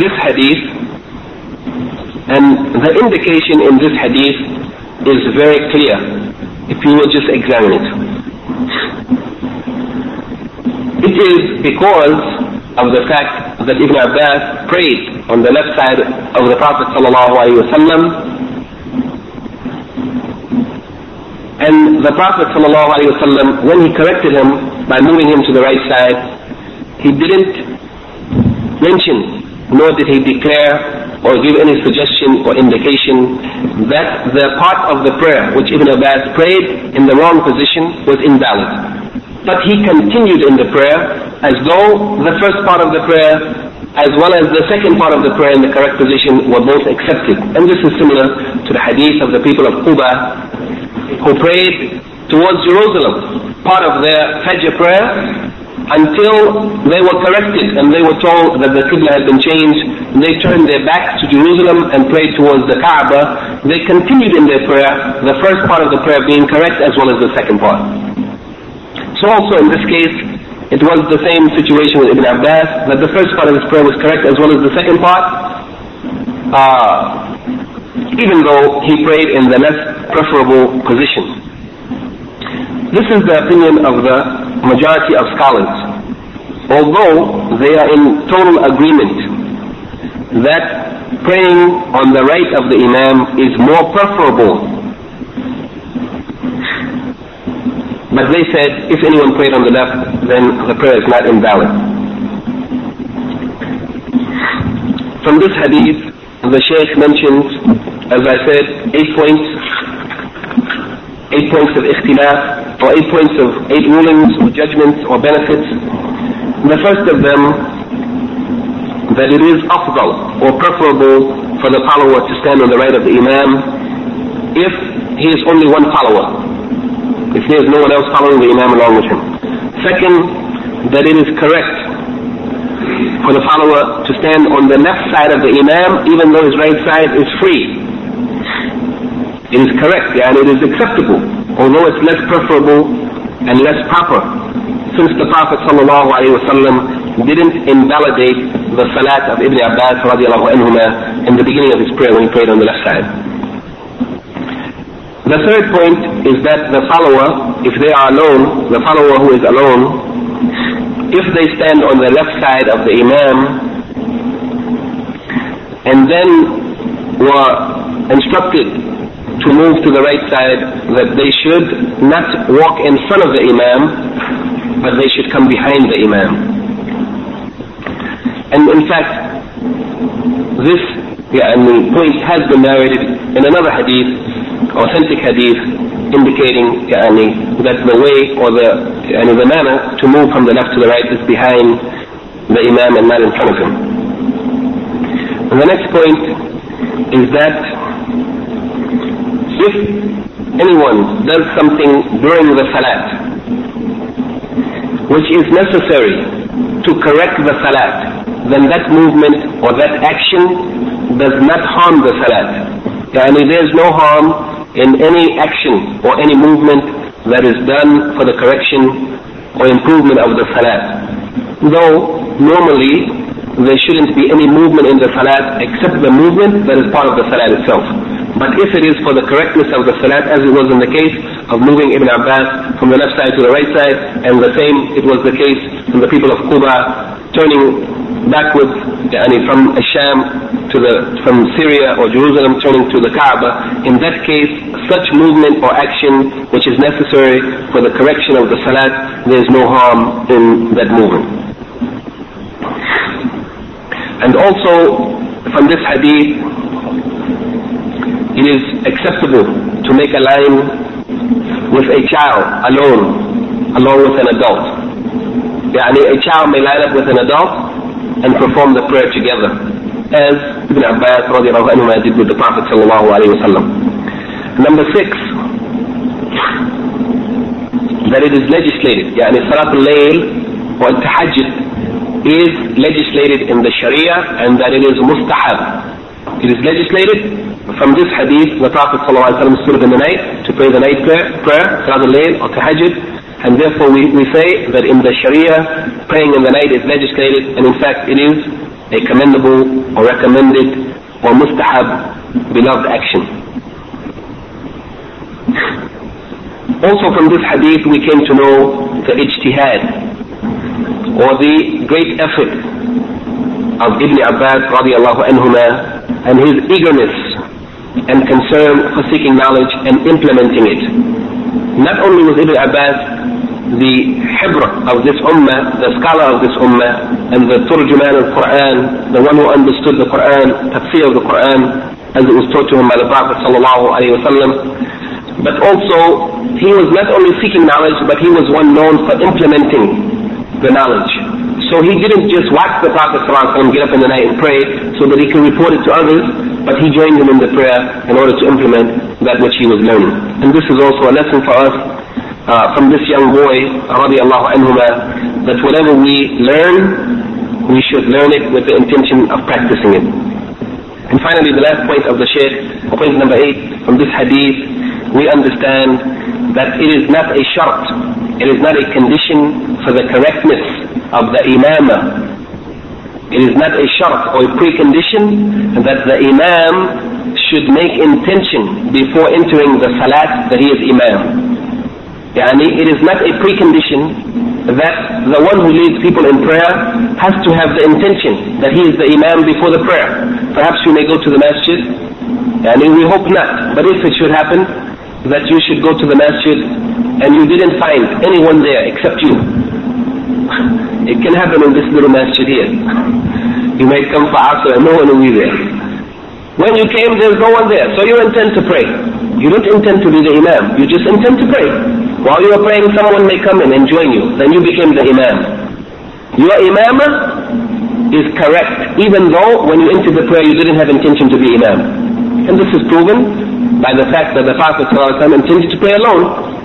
this hadith, and the indication in this hadith is very clear if you will just examine it. It is because of the fact that Ibn Abbas prayed on the left side of the Prophet sallallahu and the Prophet ﷺ, when he corrected him by moving him to the right side, he didn't mention, nor did he declare or give any suggestion or indication that the part of the prayer which Ibn Abbas prayed in the wrong position was invalid. But he continued in the prayer as though the first part of the prayer as well as the second part of the prayer in the correct position were both accepted. And this is similar to the hadith of the people of Quba who prayed towards Jerusalem, part of their Fajr prayer, until they were corrected and they were told that the Qibla had been changed. They turned their backs to Jerusalem and prayed towards the Kaaba. They continued in their prayer, the first part of the prayer being correct as well as the second part. So also in this case, it was the same situation with Ibn Abbas, that the first part of his prayer was correct as well as the second part. Uh, even though he prayed in the less preferable position. This is the opinion of the majority of scholars, although they are in total agreement that praying on the right of the Imam is more preferable. But they said if anyone prayed on the left, then the prayer is not invalid. From this hadith, the Shaykh mentions, as I said, eight points, eight points of ikhtilaf, or eight points of eight rulings or judgments or benefits. The first of them, that it is afdal or preferable for the follower to stand on the right of the Imam if he is only one follower, if there is no one else following the Imam along with him. Second, that it is correct for the follower to stand on the left side of the Imam even though his right side is free. It is correct and it is acceptable, although it's less preferable and less proper. Since the Prophet ﷺ didn't invalidate the salat of Ibn Abbas in the beginning of his prayer when he prayed on the left side. The third point is that the follower, if they are alone, the follower who is alone, if they stand on the left side of the Imam and then were instructed to move to the right side, that they should not walk in front of the Imam, but they should come behind the Imam. And in fact, this yeah, point has been narrated in another hadith authentic hadith, indicating يعني, that the way or the and the manner to move from the left to the right is behind the Imam and not in front of him. And the next point is that if anyone does something during the salat which is necessary to correct the salat, then that movement or that action does not harm the salat. Yani there is no harm in any action or any movement that is done for the correction or improvement of the salat. Though normally there shouldn't be any movement in the salat except the movement that is part of the salat itself. But if it is for the correctness of the salat, as it was in the case of moving Ibn Abbas from the left side to the right side, and the same it was the case from the people of Quba turning backwards, yani from Asham to the from Syria or Jerusalem turning to the Kaaba. In that case, such movement or action which is necessary for the correction of the salat, there is no harm in that movement. And also from this hadith, it is acceptable to make a line with a child alone, along with an adult. Yani a child may line up with an adult and perform the prayer together, as Ibn Abbas anhu did with the Prophet sallallahu Number six, that it is legislated, yani Salat al-Layl or Tahajjud is legislated in the Sharia and that it is mustahab. It is legislated from this hadith, the Prophet ﷺ stood in the night to pray the night prayer, prayer Salat al-Layl or Tahajjud, and therefore we, we say that in the Sharia, praying in the night is legislated, and in fact it is a commendable or recommended or mustahab, beloved action. Also from this hadith we came to know the ijtihad, or the great effort of Ibn Abbas radiallahu anhuma and his eagerness and concern for seeking knowledge and implementing it. Not only was Ibn Abbas the hibr of this ummah, the scholar of this ummah, and the turjuman of Quran, the one who understood the Quran, tafsir of the Quran, as it was taught to him by the Prophet but also he was not only seeking knowledge, but he was one known for implementing the knowledge. So he didn't just watch the Prophet ﷺ get up in the night and pray so that he could report it to others, but he joined him in the prayer in order to implement that which he was learning. And this is also a lesson for us uh, from this young boy, that whatever we learn, we should learn it with the intention of practicing it. And finally, the last point of the Shaykh, point number eight, from this hadith, we understand that it is not a shart, it is not a condition for the correctness of the imamah. It is not a shart or a precondition that the imam should make intention before entering the salat that he is imam. Yani it is not a precondition that the one who leads people in prayer has to have the intention that he is the imam before the prayer. Perhaps you may go to the masjid, yani we hope not, but if it should happen that you should go to the masjid and you didn't find anyone there except you. It can happen in this little masjid here. You may come for Asr and no one will be there. When you came, there's no one there, so you intend to pray. You don't intend to be the imam, you just intend to pray. While you are praying, someone may come in and join you, then you became the imam. Your imam is correct, even though when you entered the prayer you didn't have intention to be imam. And this is proven by the fact that the Prophet ﷺ intended to pray alone.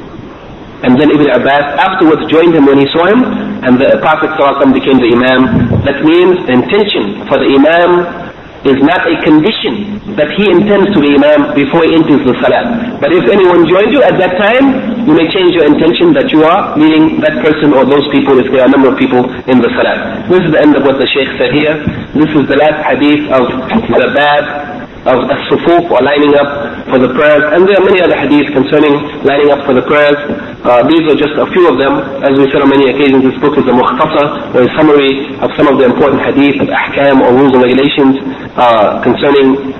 And then Ibn Abbas afterwards joined him when he saw him, and the Prophet ﷺ became the Imam. That means the intention for the Imam is not a condition that he intends to be Imam before he enters the Salat. But if anyone joins you at that time, you may change your intention that you are leading that person or those people if there are a number of people in the Salat. This is the end of what the Shaykh said here. This is the last hadith of the bab of as-sufuf or lining up for the prayers. And there are many other hadiths concerning lining up for the prayers. Uh, these are just a few of them. As we said on many occasions, this book is a mukhtasar, or a summary of some of the important hadith of ahkam or rules and regulations uh, concerning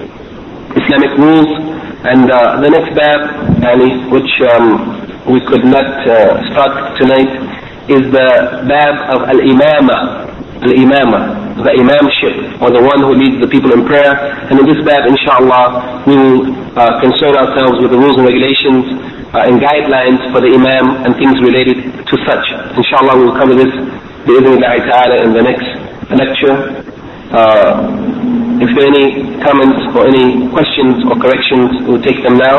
Islamic rules. And uh, the next bab, which um, we could not uh, start tonight, is the bab of al-imama, al-imama, the imamship, or the one who leads the people in prayer. And in this bab, inshallah, we will uh, concern ourselves with the rules and regulations uh, and guidelines for the imam and things related to such. Inshallah, we will cover this, in the next lecture. Uh, If there are any comments or any questions or corrections, we'll take them now.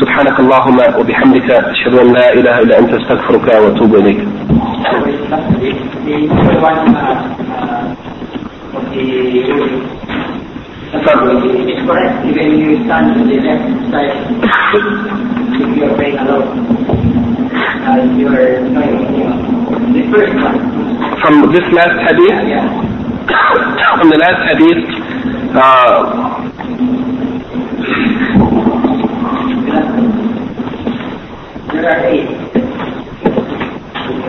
سبحانك اللهم وبحمدك أشهد أن لا إله إلا أنت أستغفرك وأتوب إليك. Correct you stand to the left side if you are praying alone. Uh, you are the first one. From this last hadith, from the last hadith, uh,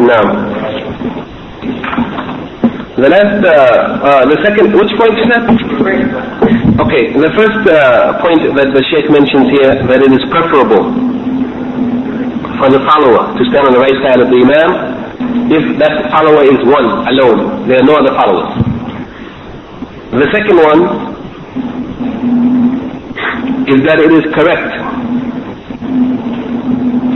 No. The last, uh, uh, the second, which point is that? Okay, the first uh, point that the Sheikh mentions here, that it is preferable for the follower to stand on the right side of the Imam if that follower is one, alone. There are no other followers. The second one is that it is correct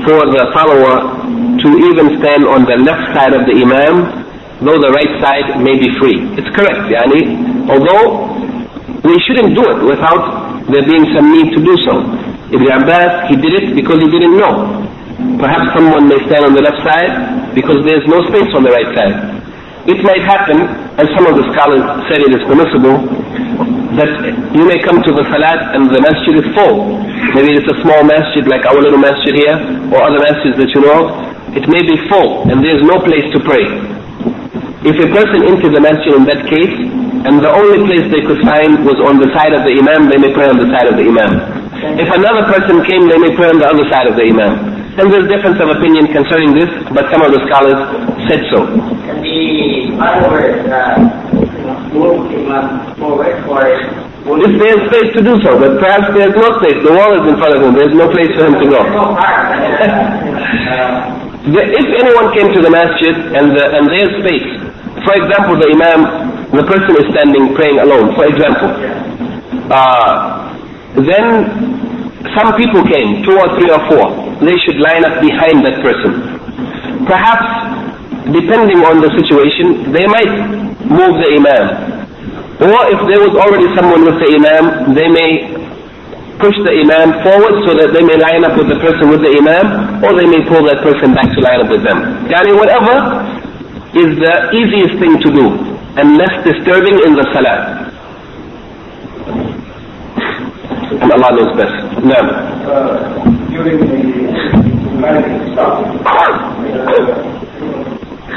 for the follower to even stand on the left side of the Imam, though the right side may be free. It's correct, yani, although we shouldn't do it without there being some need to do so. Ibn Abbas, he did it because he didn't know. Perhaps someone may stand on the left side because there's no space on the right side. It might happen, as some of the scholars said it is permissible, that you may come to the salat and the masjid is full. Maybe it's a small masjid like our little masjid here, or other masjids that you know of. It may be full and there's no place to pray. If a person enters the masjid in that case, and the only place they could find was on the side of the imam, they may pray on the side of the imam. If another person came, they may pray on the other side of the imam. And there's difference of opinion concerning this, but some of the scholars said so. The move Imam forward or If there's space to do so, but perhaps there's no space, the wall is in front of him, there's no place for him to go. no harm? The- If anyone came to the masjid and, the, and there's space, for example, the imam, the person is standing praying alone, for example, uh, then some people came, two or three or four, they should line up behind that person. Perhaps, depending on the situation, they might move the imam. Or if there was already someone with the imam, they may push the imam forward so that they may line up with the person with the imam, or they may pull that person back to line up with them. Yani whatever is the easiest thing to do and less disturbing in the salah. And Allah knows best. Now, uh, during the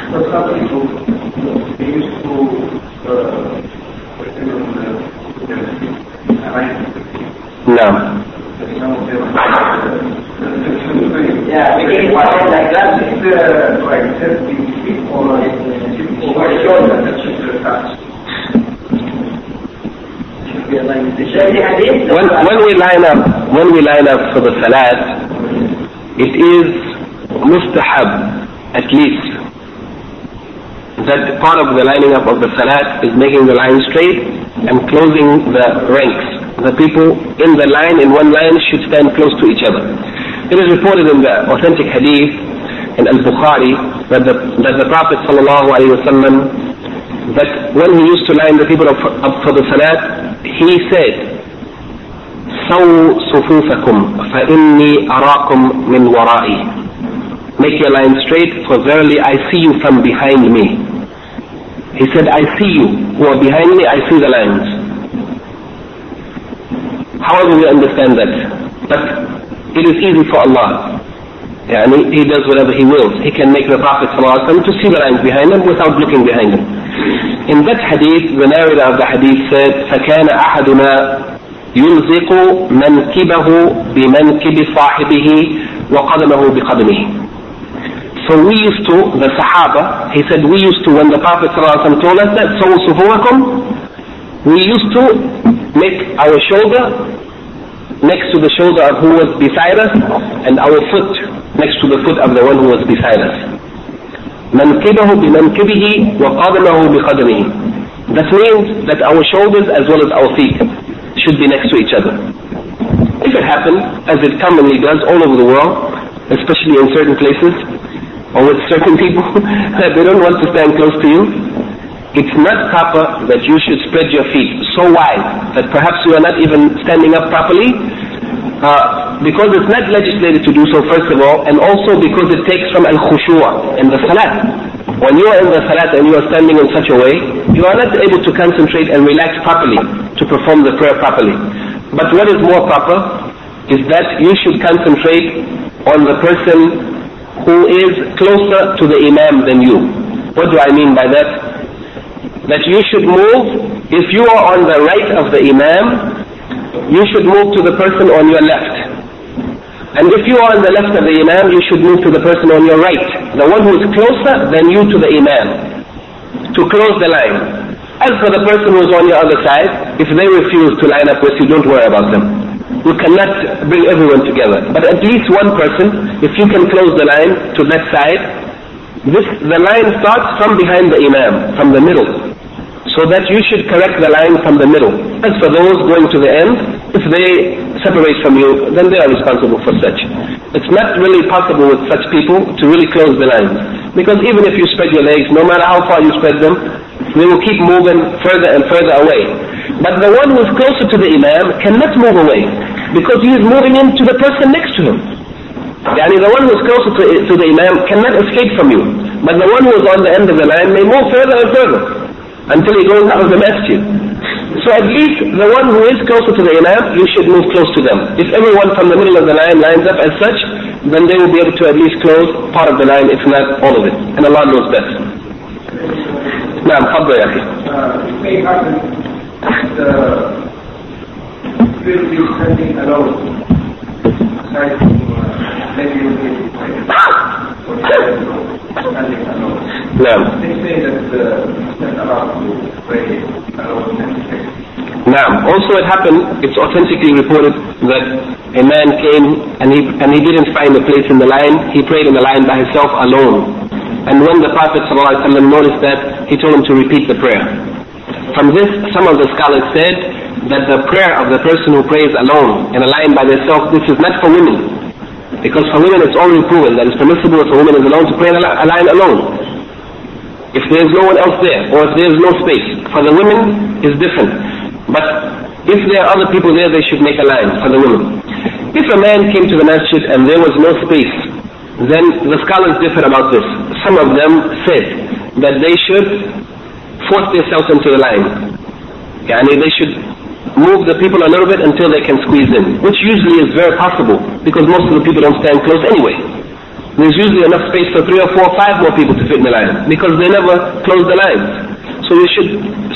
for some people, they used to uh, put them on the, the line. now. Some of them, Yeah, we can follow like that. It's uh, like just the feet or over shoulder, that should be attached. Should be aligned. The hadith. When, when we line up, when we line up for the salat, it is mustahab, at least, that part of the lining up of the salat is making the line straight and closing the ranks. The people in the line, in one line, should stand close to each other. It is reported in the authentic hadith in Al-Bukhari that the, that the Prophet sallallahu alaihi wasallam that when he used to line the people up, up for the salat, he said, سووا صفوفكم فإني أراكم من ورائي Make your line straight, for verily I see you from behind me. He said, I see you who are behind me, I see the lines. How do we understand that? But it is easy for Allah. Yani, he does whatever he wills. He can make the Prophet ﷺ to see the lines behind him without looking behind him. In that hadith, the narrator of the hadith said, فَكَانَ أَحَدُنَا يلزق منكبه بمنكب صاحبه وقدمه بقدمه So we used to, the Sahaba, he said we used to, when the Prophet ﷺ told us that, so صفوكم, we used to make our shoulder next to the shoulder of who was beside us and our foot next to the foot of the one who was beside us. منكبه بمنكبه وقدمه بقدمه. That means that our shoulders as well as our feet should be next to each other. If it happens, as it commonly does all over the world, especially in certain places, or with certain people, that they don't want to stand close to you, it's not proper that you should spread your feet so wide that perhaps you are not even standing up properly uh, because it's not legislated to do so first of all and also because it takes from al-khushu' in the salat. When you are in the salat and you are standing in such a way you are not able to concentrate and relax properly to perform the prayer properly. But what is more proper is that you should concentrate on the person who is closer to the imam than you what do I mean by that that you should move, if you are on the right of the Imam, you should move to the person on your left. And if you are on the left of the Imam, you should move to the person on your right, the one who is closer than you to the Imam, to close the line. As for the person who is on your other side, if they refuse to line up with you, don't worry about them. You cannot bring everyone together. But at least one person, if you can close the line to that side, this, the line starts from behind the Imam, from the middle so that you should correct the line from the middle. As for those going to the end, if they separate from you, then they are responsible for such. It's not really possible with such people to really close the line. Because even if you spread your legs, no matter how far you spread them, they will keep moving further and further away. But the one who is closer to the Imam cannot move away because he is moving into the person next to him. Yani the one who is closer to, to the Imam cannot escape from you. But the one who is on the end of the line may move further and further until he goes out of the masjid. So at least the one who is closer to the imam, you should move close to them. If everyone from the middle of the line lines up as such, then they will be able to at least close part of the line, if not all of it. And Allah knows best. نعم تفضل يا أخي. it may happen that will be standing alone aside from uh, maybe you'll be standing alone. نعم. They say that uh, it's not allowed to pray alone and Naam. Also it happened, it's authentically reported that a man came and he, and he didn't find a place in the line. He prayed in the line by himself alone. And when the Prophet ﷺ noticed that, he told him to repeat the prayer. From this, some of the scholars said that the prayer of the person who prays alone in a line by themselves, this is not for women. Because for women it's already proven that it's permissible if a woman alone to pray in a line alone. If there is no one else there, or if there is no space. For the women, it's different. But if there are other people there, they should make a line for the women. If a man came to the masjid and there was no space, then the scholars differ about this. Some of them said that they should force themselves into the line. Yani they should move the people a little bit until they can squeeze in, which usually is very possible because most of the people don't stand close anyway. There's usually enough space for three or four or five more people to fit in the line because they never close the lines. So you should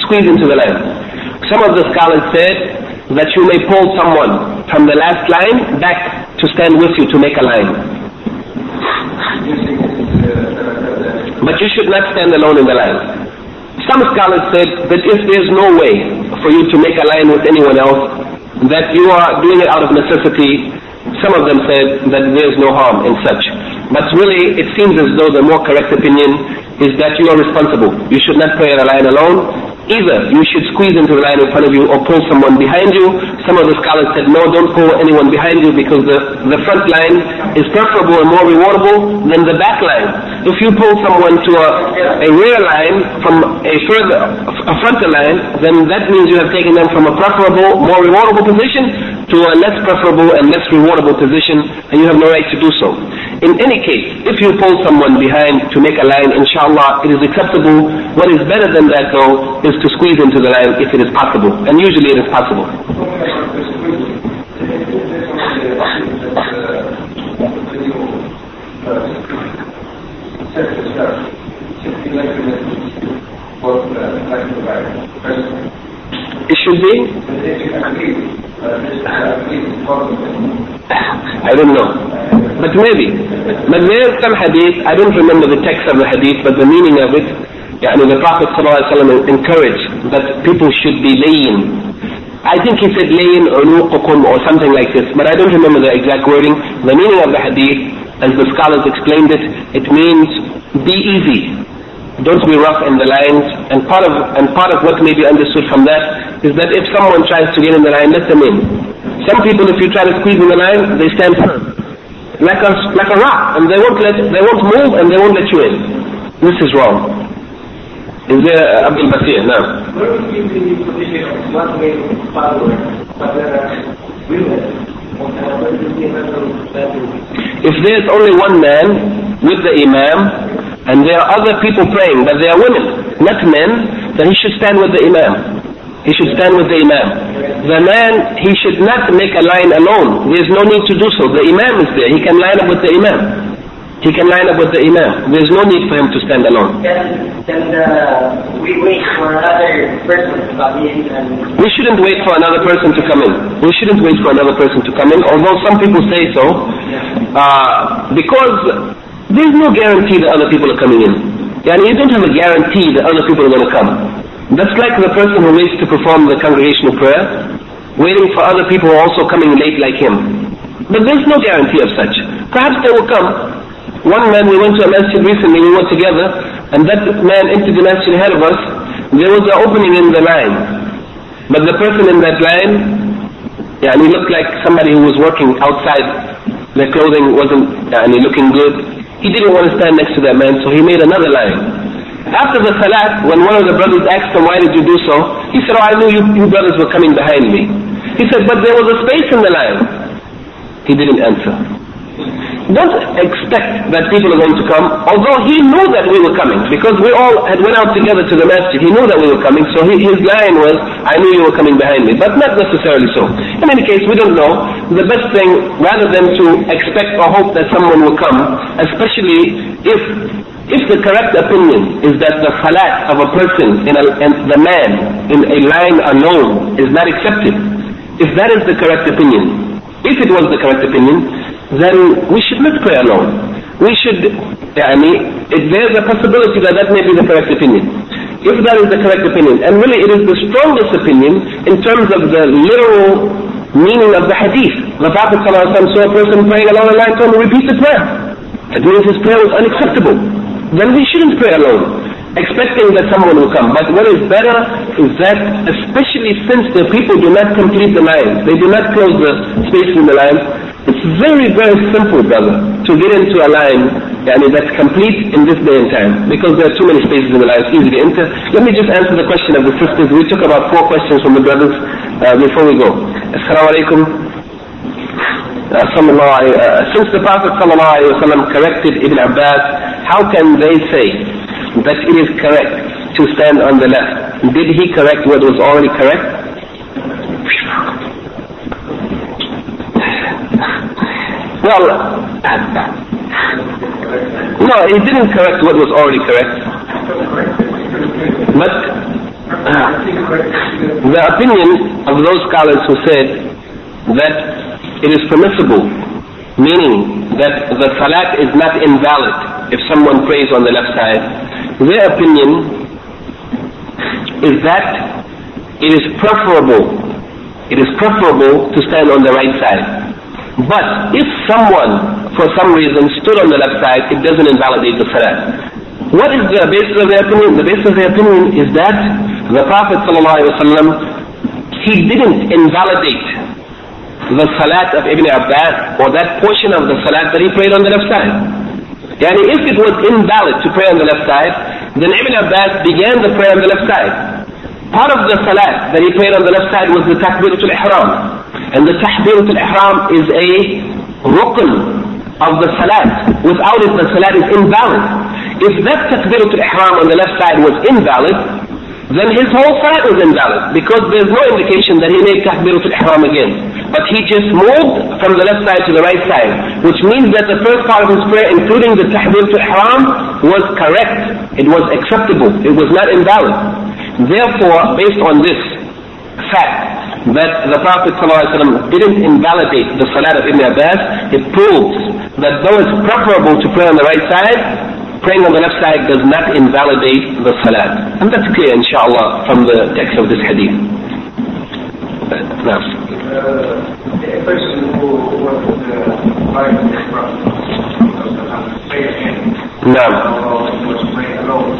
squeeze into the line. Some of the scholars said that you may pull someone from the last line back to stand with you to make a line. But you should not stand alone in the line. Some scholars said that if there's no way for you to make a line with anyone else, that you are doing it out of necessity, some of them said that there's no harm in such. But really, it seems as though the more correct opinion is that you are responsible. You should not pray a line alone. Either you should squeeze into the line in front of you or pull someone behind you. Some of the scholars said, no, don't pull anyone behind you because the, the front line is preferable and more rewardable than the back line. If you pull someone to a, a rear line from a further, a frontal line, then that means you have taken them from a preferable, more rewardable position to a less preferable and less rewardable position and you have no right to do so. In any case, if you pull someone behind to make a line, inshallah, it is acceptable. What is better than that though is to squeeze into the line if it is possible. And usually it is possible. It should be? I don't know but maybe. But there's some hadith, I don't remember the text of the hadith, but the meaning of it, yani the Prophet ﷺ encouraged that people should be laying. I think he said layin unuqukum or something like this, but I don't remember the exact wording. The meaning of the hadith, as the scholars explained it, it means be easy. Don't be rough in the lines. And part of and part of what may be understood from that is that if someone tries to get in the line, let them in. Some people, if you try to squeeze in the line, they stand firm like a like a rock, and they won't let they won't move and they won't let you in. This is wrong. Is there uh, Abdul Basir? No. Where would you be in the position of one male follower, but there are women on another vessel? If there's only one man with the Imam and there are other people praying, but they are women, not men, then he should stand with the Imam. He should stand with the Imam. The man, he should not make a line alone. There's no need to do so. The Imam is there. He can line up with the Imam. He can line up with the Imam. There's no need for him to stand alone. Then, then uh, we wait for another person to come in and We shouldn't wait for another person to come in. We shouldn't wait for another person to come in, although some people say so, uh, because there's no guarantee that other people are coming in. Yani you don't have a guarantee that other people are going to come. That's like the person who waits to perform the congregational prayer, waiting for other people who are also coming late like him. But there's no guarantee of such. Perhaps they will come. One man, we went to a masjid recently, we were together, and that man entered the masjid ahead of us. There was an opening in the line. But the person in that line, yeah, and he looked like somebody who was working outside. Their clothing wasn't yeah, and he looking good. He didn't want to stand next to that man, so he made another line. After the salat, when one of the brothers asked him, why did you do so? He said, oh, I knew you, you brothers were coming behind me. He said, but there was a space in the line. He didn't answer. Don't expect that people are going to come, although he knew that we were coming, because we all had went out together to the masjid. He knew that we were coming, so he, his line was, I knew you were coming behind me, but not necessarily so. In any case, we don't know. The best thing, rather than to expect or hope that someone will come, especially if if the correct opinion is that the khalat of a person in a, and the man in a line alone is not accepted, if that is the correct opinion, if it was the correct opinion, then we should not pray alone. We should, yani, if there's a possibility that that may be the correct opinion. If that is the correct opinion, and really it is the strongest opinion in terms of the literal meaning of the hadith. The Prophet saw a person praying along the line, told to repeat the prayer. It means his prayer was unacceptable. Then we shouldn't pray alone expecting that someone will come. But what is better is that, especially since the people do not complete the lines, they do not close the space in the lines, it's very, very simple, brother, to get into a line yani, that's complete in this day and time, because there are too many spaces in the line, it's easy to enter. Let me just answer the question of the sisters. We took about four questions from the brothers uh, before we go. Assalamu alaikum. Uh, since the Prophet sallallahu corrected Ibn Abbas, how can they say that it is correct to stand on the left? Did he correct what was already correct? Well, no, he didn't correct what was already correct. But uh, the opinion of those scholars who said that it is permissible, meaning that the salat is not invalid if someone prays on the left side, their opinion is that it is preferable, it is preferable to stand on the right side. But if someone, for some reason, stood on the left side, it doesn't invalidate the salat. What is the basis of their opinion? The basis of their opinion is that the Prophet ﷺ, he didn't invalidate the salat of Ibn Abbas or that portion of the salat that he prayed on the left side. Yani if it was invalid to pray on the left side, then Ibn Abbas began the prayer on the left side. Part of the salat that he prayed on the left side was the takbiratul ihram. And the takbiratul ihram is a rukn of the salat. Without it, the salat is invalid. If that takbiratul ihram on the left side was invalid, then his whole salat was invalid because there's no indication that he made takbiratul ihram again. But he just moved from the left side to the right side, which means that the first part of his prayer, including the takbiratul ihram, was correct. It was acceptable. It was not invalid. Therefore, based on this fact, that the Prophet ﷺ didn't invalidate the salat of Ibn Abbas, it proves that though it's preferable to pray on the right side, praying on the left side does not invalidate the salat. And that's clear, inshallah, from the text of this hadith. Uh, a person who was uh, Now. or was praying alone,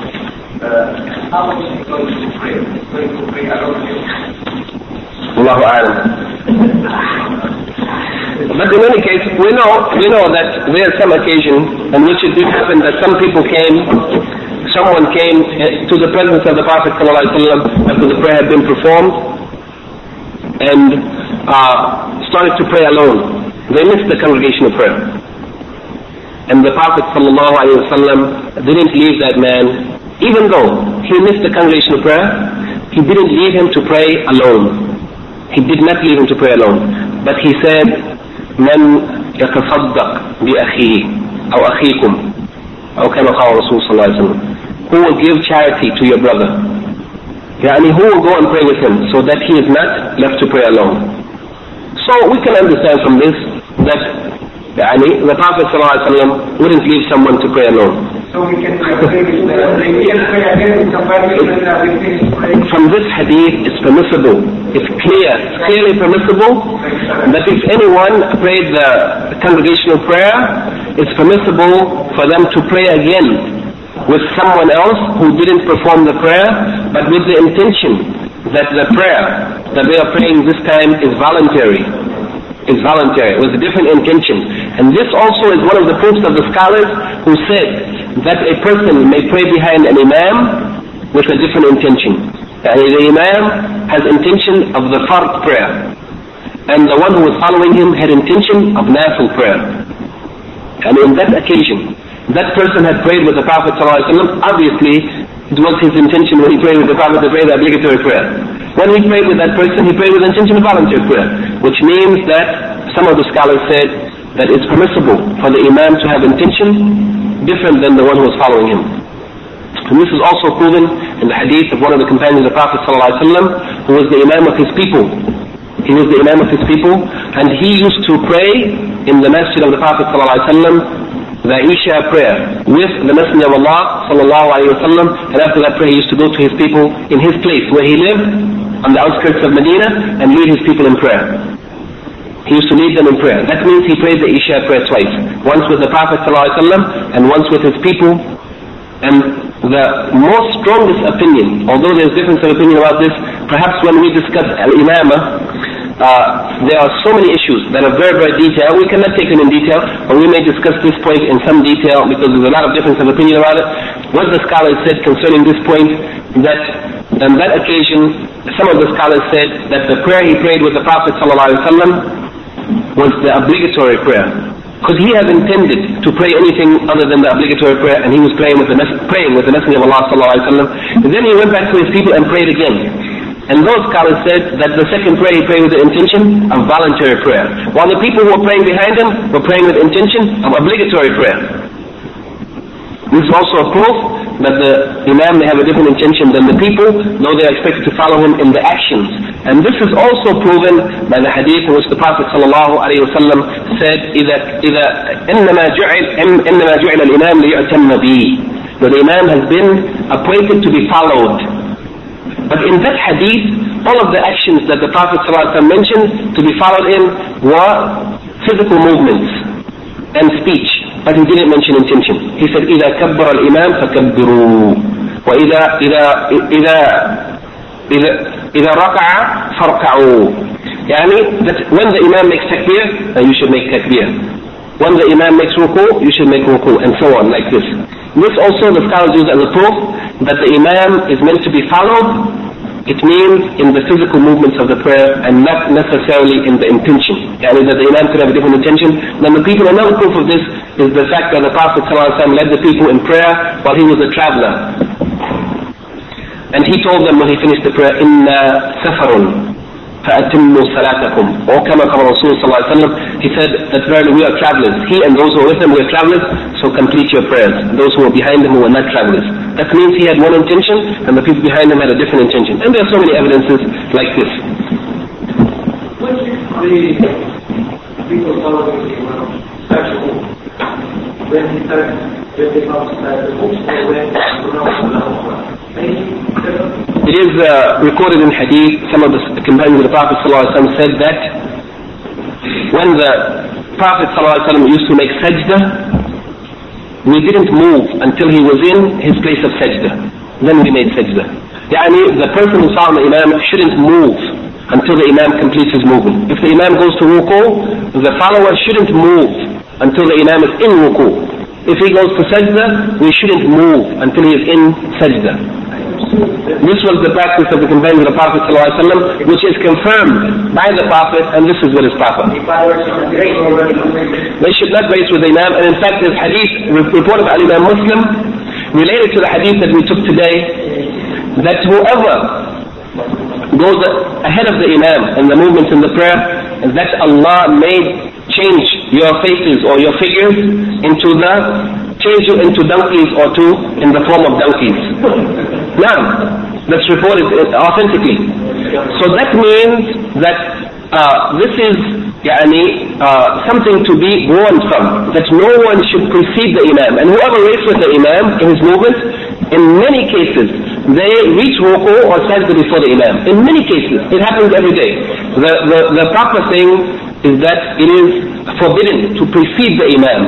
uh, how is he going to pray? Going to pray alone? Allahu A'lam. But in any case, we know we know that there is some occasion in which it did happen that some people came someone came to the presence of the Prophet ﷺ after the prayer had been performed and uh, started to pray alone. They missed the congregational prayer. And the Prophet ﷺ didn't leave that man, even though he missed the congregational prayer, he didn't leave him to pray alone. He did not leave him to pray alone. But he said, من يتصدق بأخيه أو أخيكم أو كما قال الرسول صلى الله عليه وسلم Who will give charity to your brother? Yani who will go and pray with him so that he is not left to pray alone? So we can understand from this that yani, the Prophet ﷺ wouldn't leave someone to pray alone. So we can pray with the, we can pray again with somebody when we finish praying. From this hadith, it's permissible. It's clear, it's clearly permissible that if anyone prayed the congregational prayer, it's permissible for them to pray again with someone else who didn't perform the prayer, but with the intention that the prayer that they are praying this time is voluntary. Is voluntary, with a different intention. And this also is one of the proofs of the scholars who said that a person may pray behind an imam with a different intention. And the imam has intention of the fard prayer. And the one who was following him had intention of nafil prayer. And in that occasion, that person had prayed with the Prophet obviously it was his intention when he prayed with the Prophet to pray the obligatory prayer. When he prayed with that person, he prayed with the intention of voluntary prayer, which means that some of the scholars said that it's permissible for the Imam to have intention different than the one who was following him. And this is also proven in the hadith of one of the companions of Prophet ﷺ, who was the Imam of his people. He was the Imam of his people, and he used to pray in the masjid of the Prophet ﷺ the Isha prayer with the Messenger of Allah sallallahu alayhi wa and after that prayer he used to go to his people in his place where he lived on the outskirts of Medina and lead his people in prayer. He used to lead them in prayer. That means he prayed the Isha prayer twice. Once with the Prophet ﷺ and once with his people. And the most strongest opinion, although there's difference of opinion about this, perhaps when we discuss Al-Imamah, uh, there are so many issues that are very, very detailed. We cannot take them in detail, but we may discuss this point in some detail because there's a lot of difference of opinion about it. What the scholars said concerning this point, that on that occasion, some of the scholars said that the prayer he prayed with the Prophet ﷺ was the obligatory prayer. Because he had intended to pray anything other than the obligatory prayer, and he was praying with the, praying with the Messenger of Allah ﷺ. And then he went back to his people and prayed again. And those scholars said that the second prayer he prayed with the intention of voluntary prayer. While the people who were praying behind him were praying with intention of obligatory prayer. This is also a proof that the Imam may have a different intention than the people, though they are expected to follow him in the actions. And this is also proven by the hadith in which the Prophet ﷺ said, إذا, إذا إنما جعل إنما جعل الإمام ليؤتم به. The Imam has been appointed to be followed but in that hadith, all of the actions that the Prophet ﷺ mentioned to be followed in were physical movements and speech. But he didn't mention intention. He said, إذا كبر الإمام فكبروا وإذا إذا إذا إذا إذا ركع فاركعوا. يعني that when the Imam makes takbir, then you should make takbir. When the Imam makes ruku, you should make ruku, and so on, like this. This also the scholars use as a proof that the imam is meant to be followed, it means in the physical movements of the prayer and not necessarily in the intention. And that the Imam could have a different intention Then the people. Another proof of this is the fact that the Prophet ﷺ led the people in prayer while he was a traveler. And he told them when he finished the prayer, Inna safarun. فأتموا صلاتكم or كما قال الرسول صلى الله عليه وسلم he said that verily we are travelers he and those who are with him we are travelers so complete your prayers those who are behind him who are not travelers that means he had one intention and the people behind him had a different intention and there are so many evidences like this the people following the Imam sexual when he said when the Imam said the books they went it is uh, recorded in hadith, some of the companions of the Prophet ﷺ said that when the Prophet ﷺ used to make sajda, we didn't move until he was in his place of sajda. Then we made sajda. Yani the person who saw the Imam shouldn't move until the Imam completes his movement. If the Imam goes to ruku, the follower shouldn't move until the Imam is in ruku. if he goes to sajda, we shouldn't move until he is in sajda. This was the practice of the companions of the Prophet ﷺ, which is confirmed by the Prophet, and this is what is proper. They should not race with the Imam, and in fact this hadith reported by Imam Muslim, related to the hadith that we took today, that whoever goes ahead of the Imam in the movements in the prayer, that Allah may change your faces or your figures into the, change you into donkeys or two in the form of donkeys. Now, that's reported authentically. So that means that uh, this is يعني, uh, something to be warned from, that no one should precede the Imam. And whoever races with the Imam in his movement, in many cases, they reach ruku or sajda before the Imam. In many cases, it happens every day. The, the, the proper thing is that it is forbidden to precede the Imam.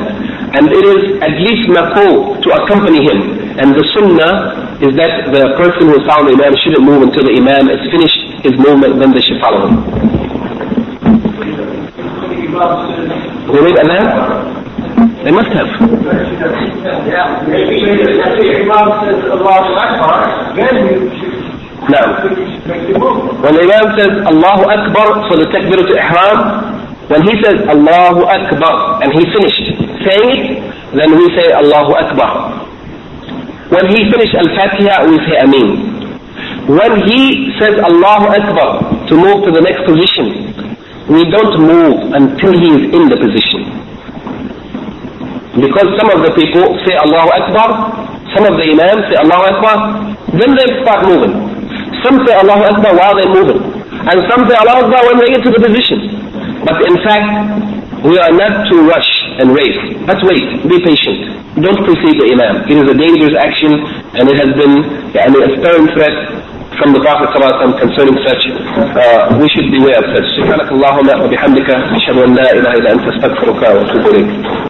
And it is at least makruh to accompany him. And the sunnah is that the person who is following the Imam shouldn't move until the Imam has finished his movement, then they should follow him. They made adhan? They must have. Imam move. when the Imam says Allahu Akbar for the takbir to ihram, when he says Allahu Akbar and he finished saying it, then we say Allahu Akbar. When he finished Al-Fatiha, we say Ameen. When he says Allahu Akbar to move to the next position, we don't move until he is in the position. Because some of the people say Allahu Akbar, some of the Imams say Allahu Akbar, then they start moving. Some say Allahu Akbar while they're moving. And some say Allahu Akbar when they get to the position. But in fact, we are not to rush and race. Let's wait, be patient. Don't precede the Imam. It is a dangerous action and it has been يعني, a stern threat from the Prophet ﷺ concerning such. Uh, we should beware of such. سبحانك اللهم وبحمدك أشهد أن لا إله إلا أنت أستغفرك وأتوب إليك.